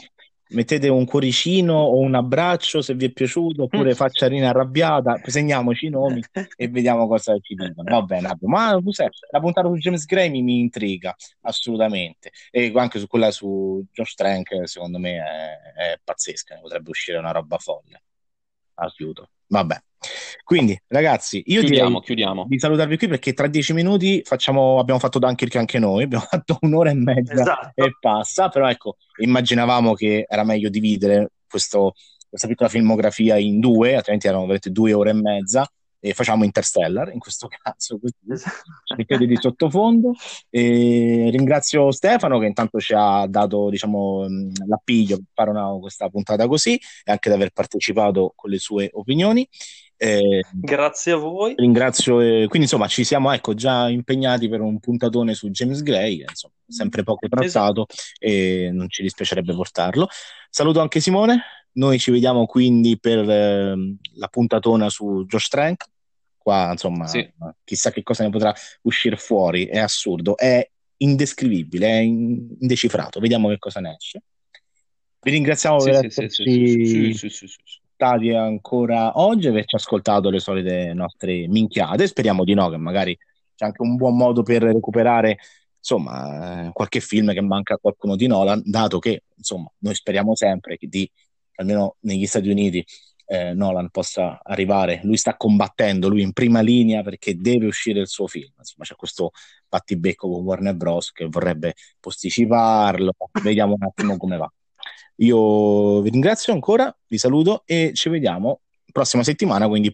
mettete un cuoricino o un abbraccio se vi è piaciuto, oppure facciarina arrabbiata, segniamoci i nomi e vediamo cosa ci dicono. Va bene, ma la puntata su James Gray mi, mi intriga assolutamente. E anche su quella su Josh Trank, secondo me è, è pazzesca, potrebbe uscire una roba folle. Aiuto. Vabbè. Quindi, ragazzi, io Chiudiamo, direi chiudiamo. di salutarvi qui perché tra dieci minuti facciamo, abbiamo fatto Dunkirk anche noi, abbiamo fatto un'ora e mezza Esatto. e passa, però ecco, immaginavamo che era meglio dividere questo- questa piccola filmografia in due, altrimenti erano veramente due ore e mezza, e facciamo Interstellar in questo caso, così Esatto. di sottofondo. E ringrazio Stefano che intanto ci ha dato diciamo, mh, l'appiglio per fare una- questa puntata così e anche di aver partecipato con le sue opinioni. Eh, Grazie a voi. ringrazio, eh, quindi insomma ci siamo ecco, già impegnati per un puntatone su James Gray, insomma, sempre poco trattato e non ci dispiacerebbe portarlo. Saluto anche Simone, noi ci vediamo quindi per ehm, la puntatona su Josh Trank. Qua insomma, Sì. chissà che cosa ne potrà uscire fuori, è assurdo, è indescrivibile, è in- indecifrato, vediamo che cosa ne esce. Vi ringraziamo Sì, per sì, esserci sì, stati ancora oggi, averci ascoltato le solite nostre minchiate. Speriamo di no, che magari c'è anche un buon modo per recuperare insomma eh, qualche film che manca a qualcuno di Nolan, dato che insomma noi speriamo sempre di, almeno negli Stati Uniti eh, Nolan possa arrivare. Lui sta combattendo, lui in prima linea perché deve uscire il suo film. Insomma, c'è questo battibecco con Warner Bros. che vorrebbe posticiparlo. Vediamo un attimo come va. Io vi ringrazio ancora, vi saluto e ci vediamo prossima settimana, quindi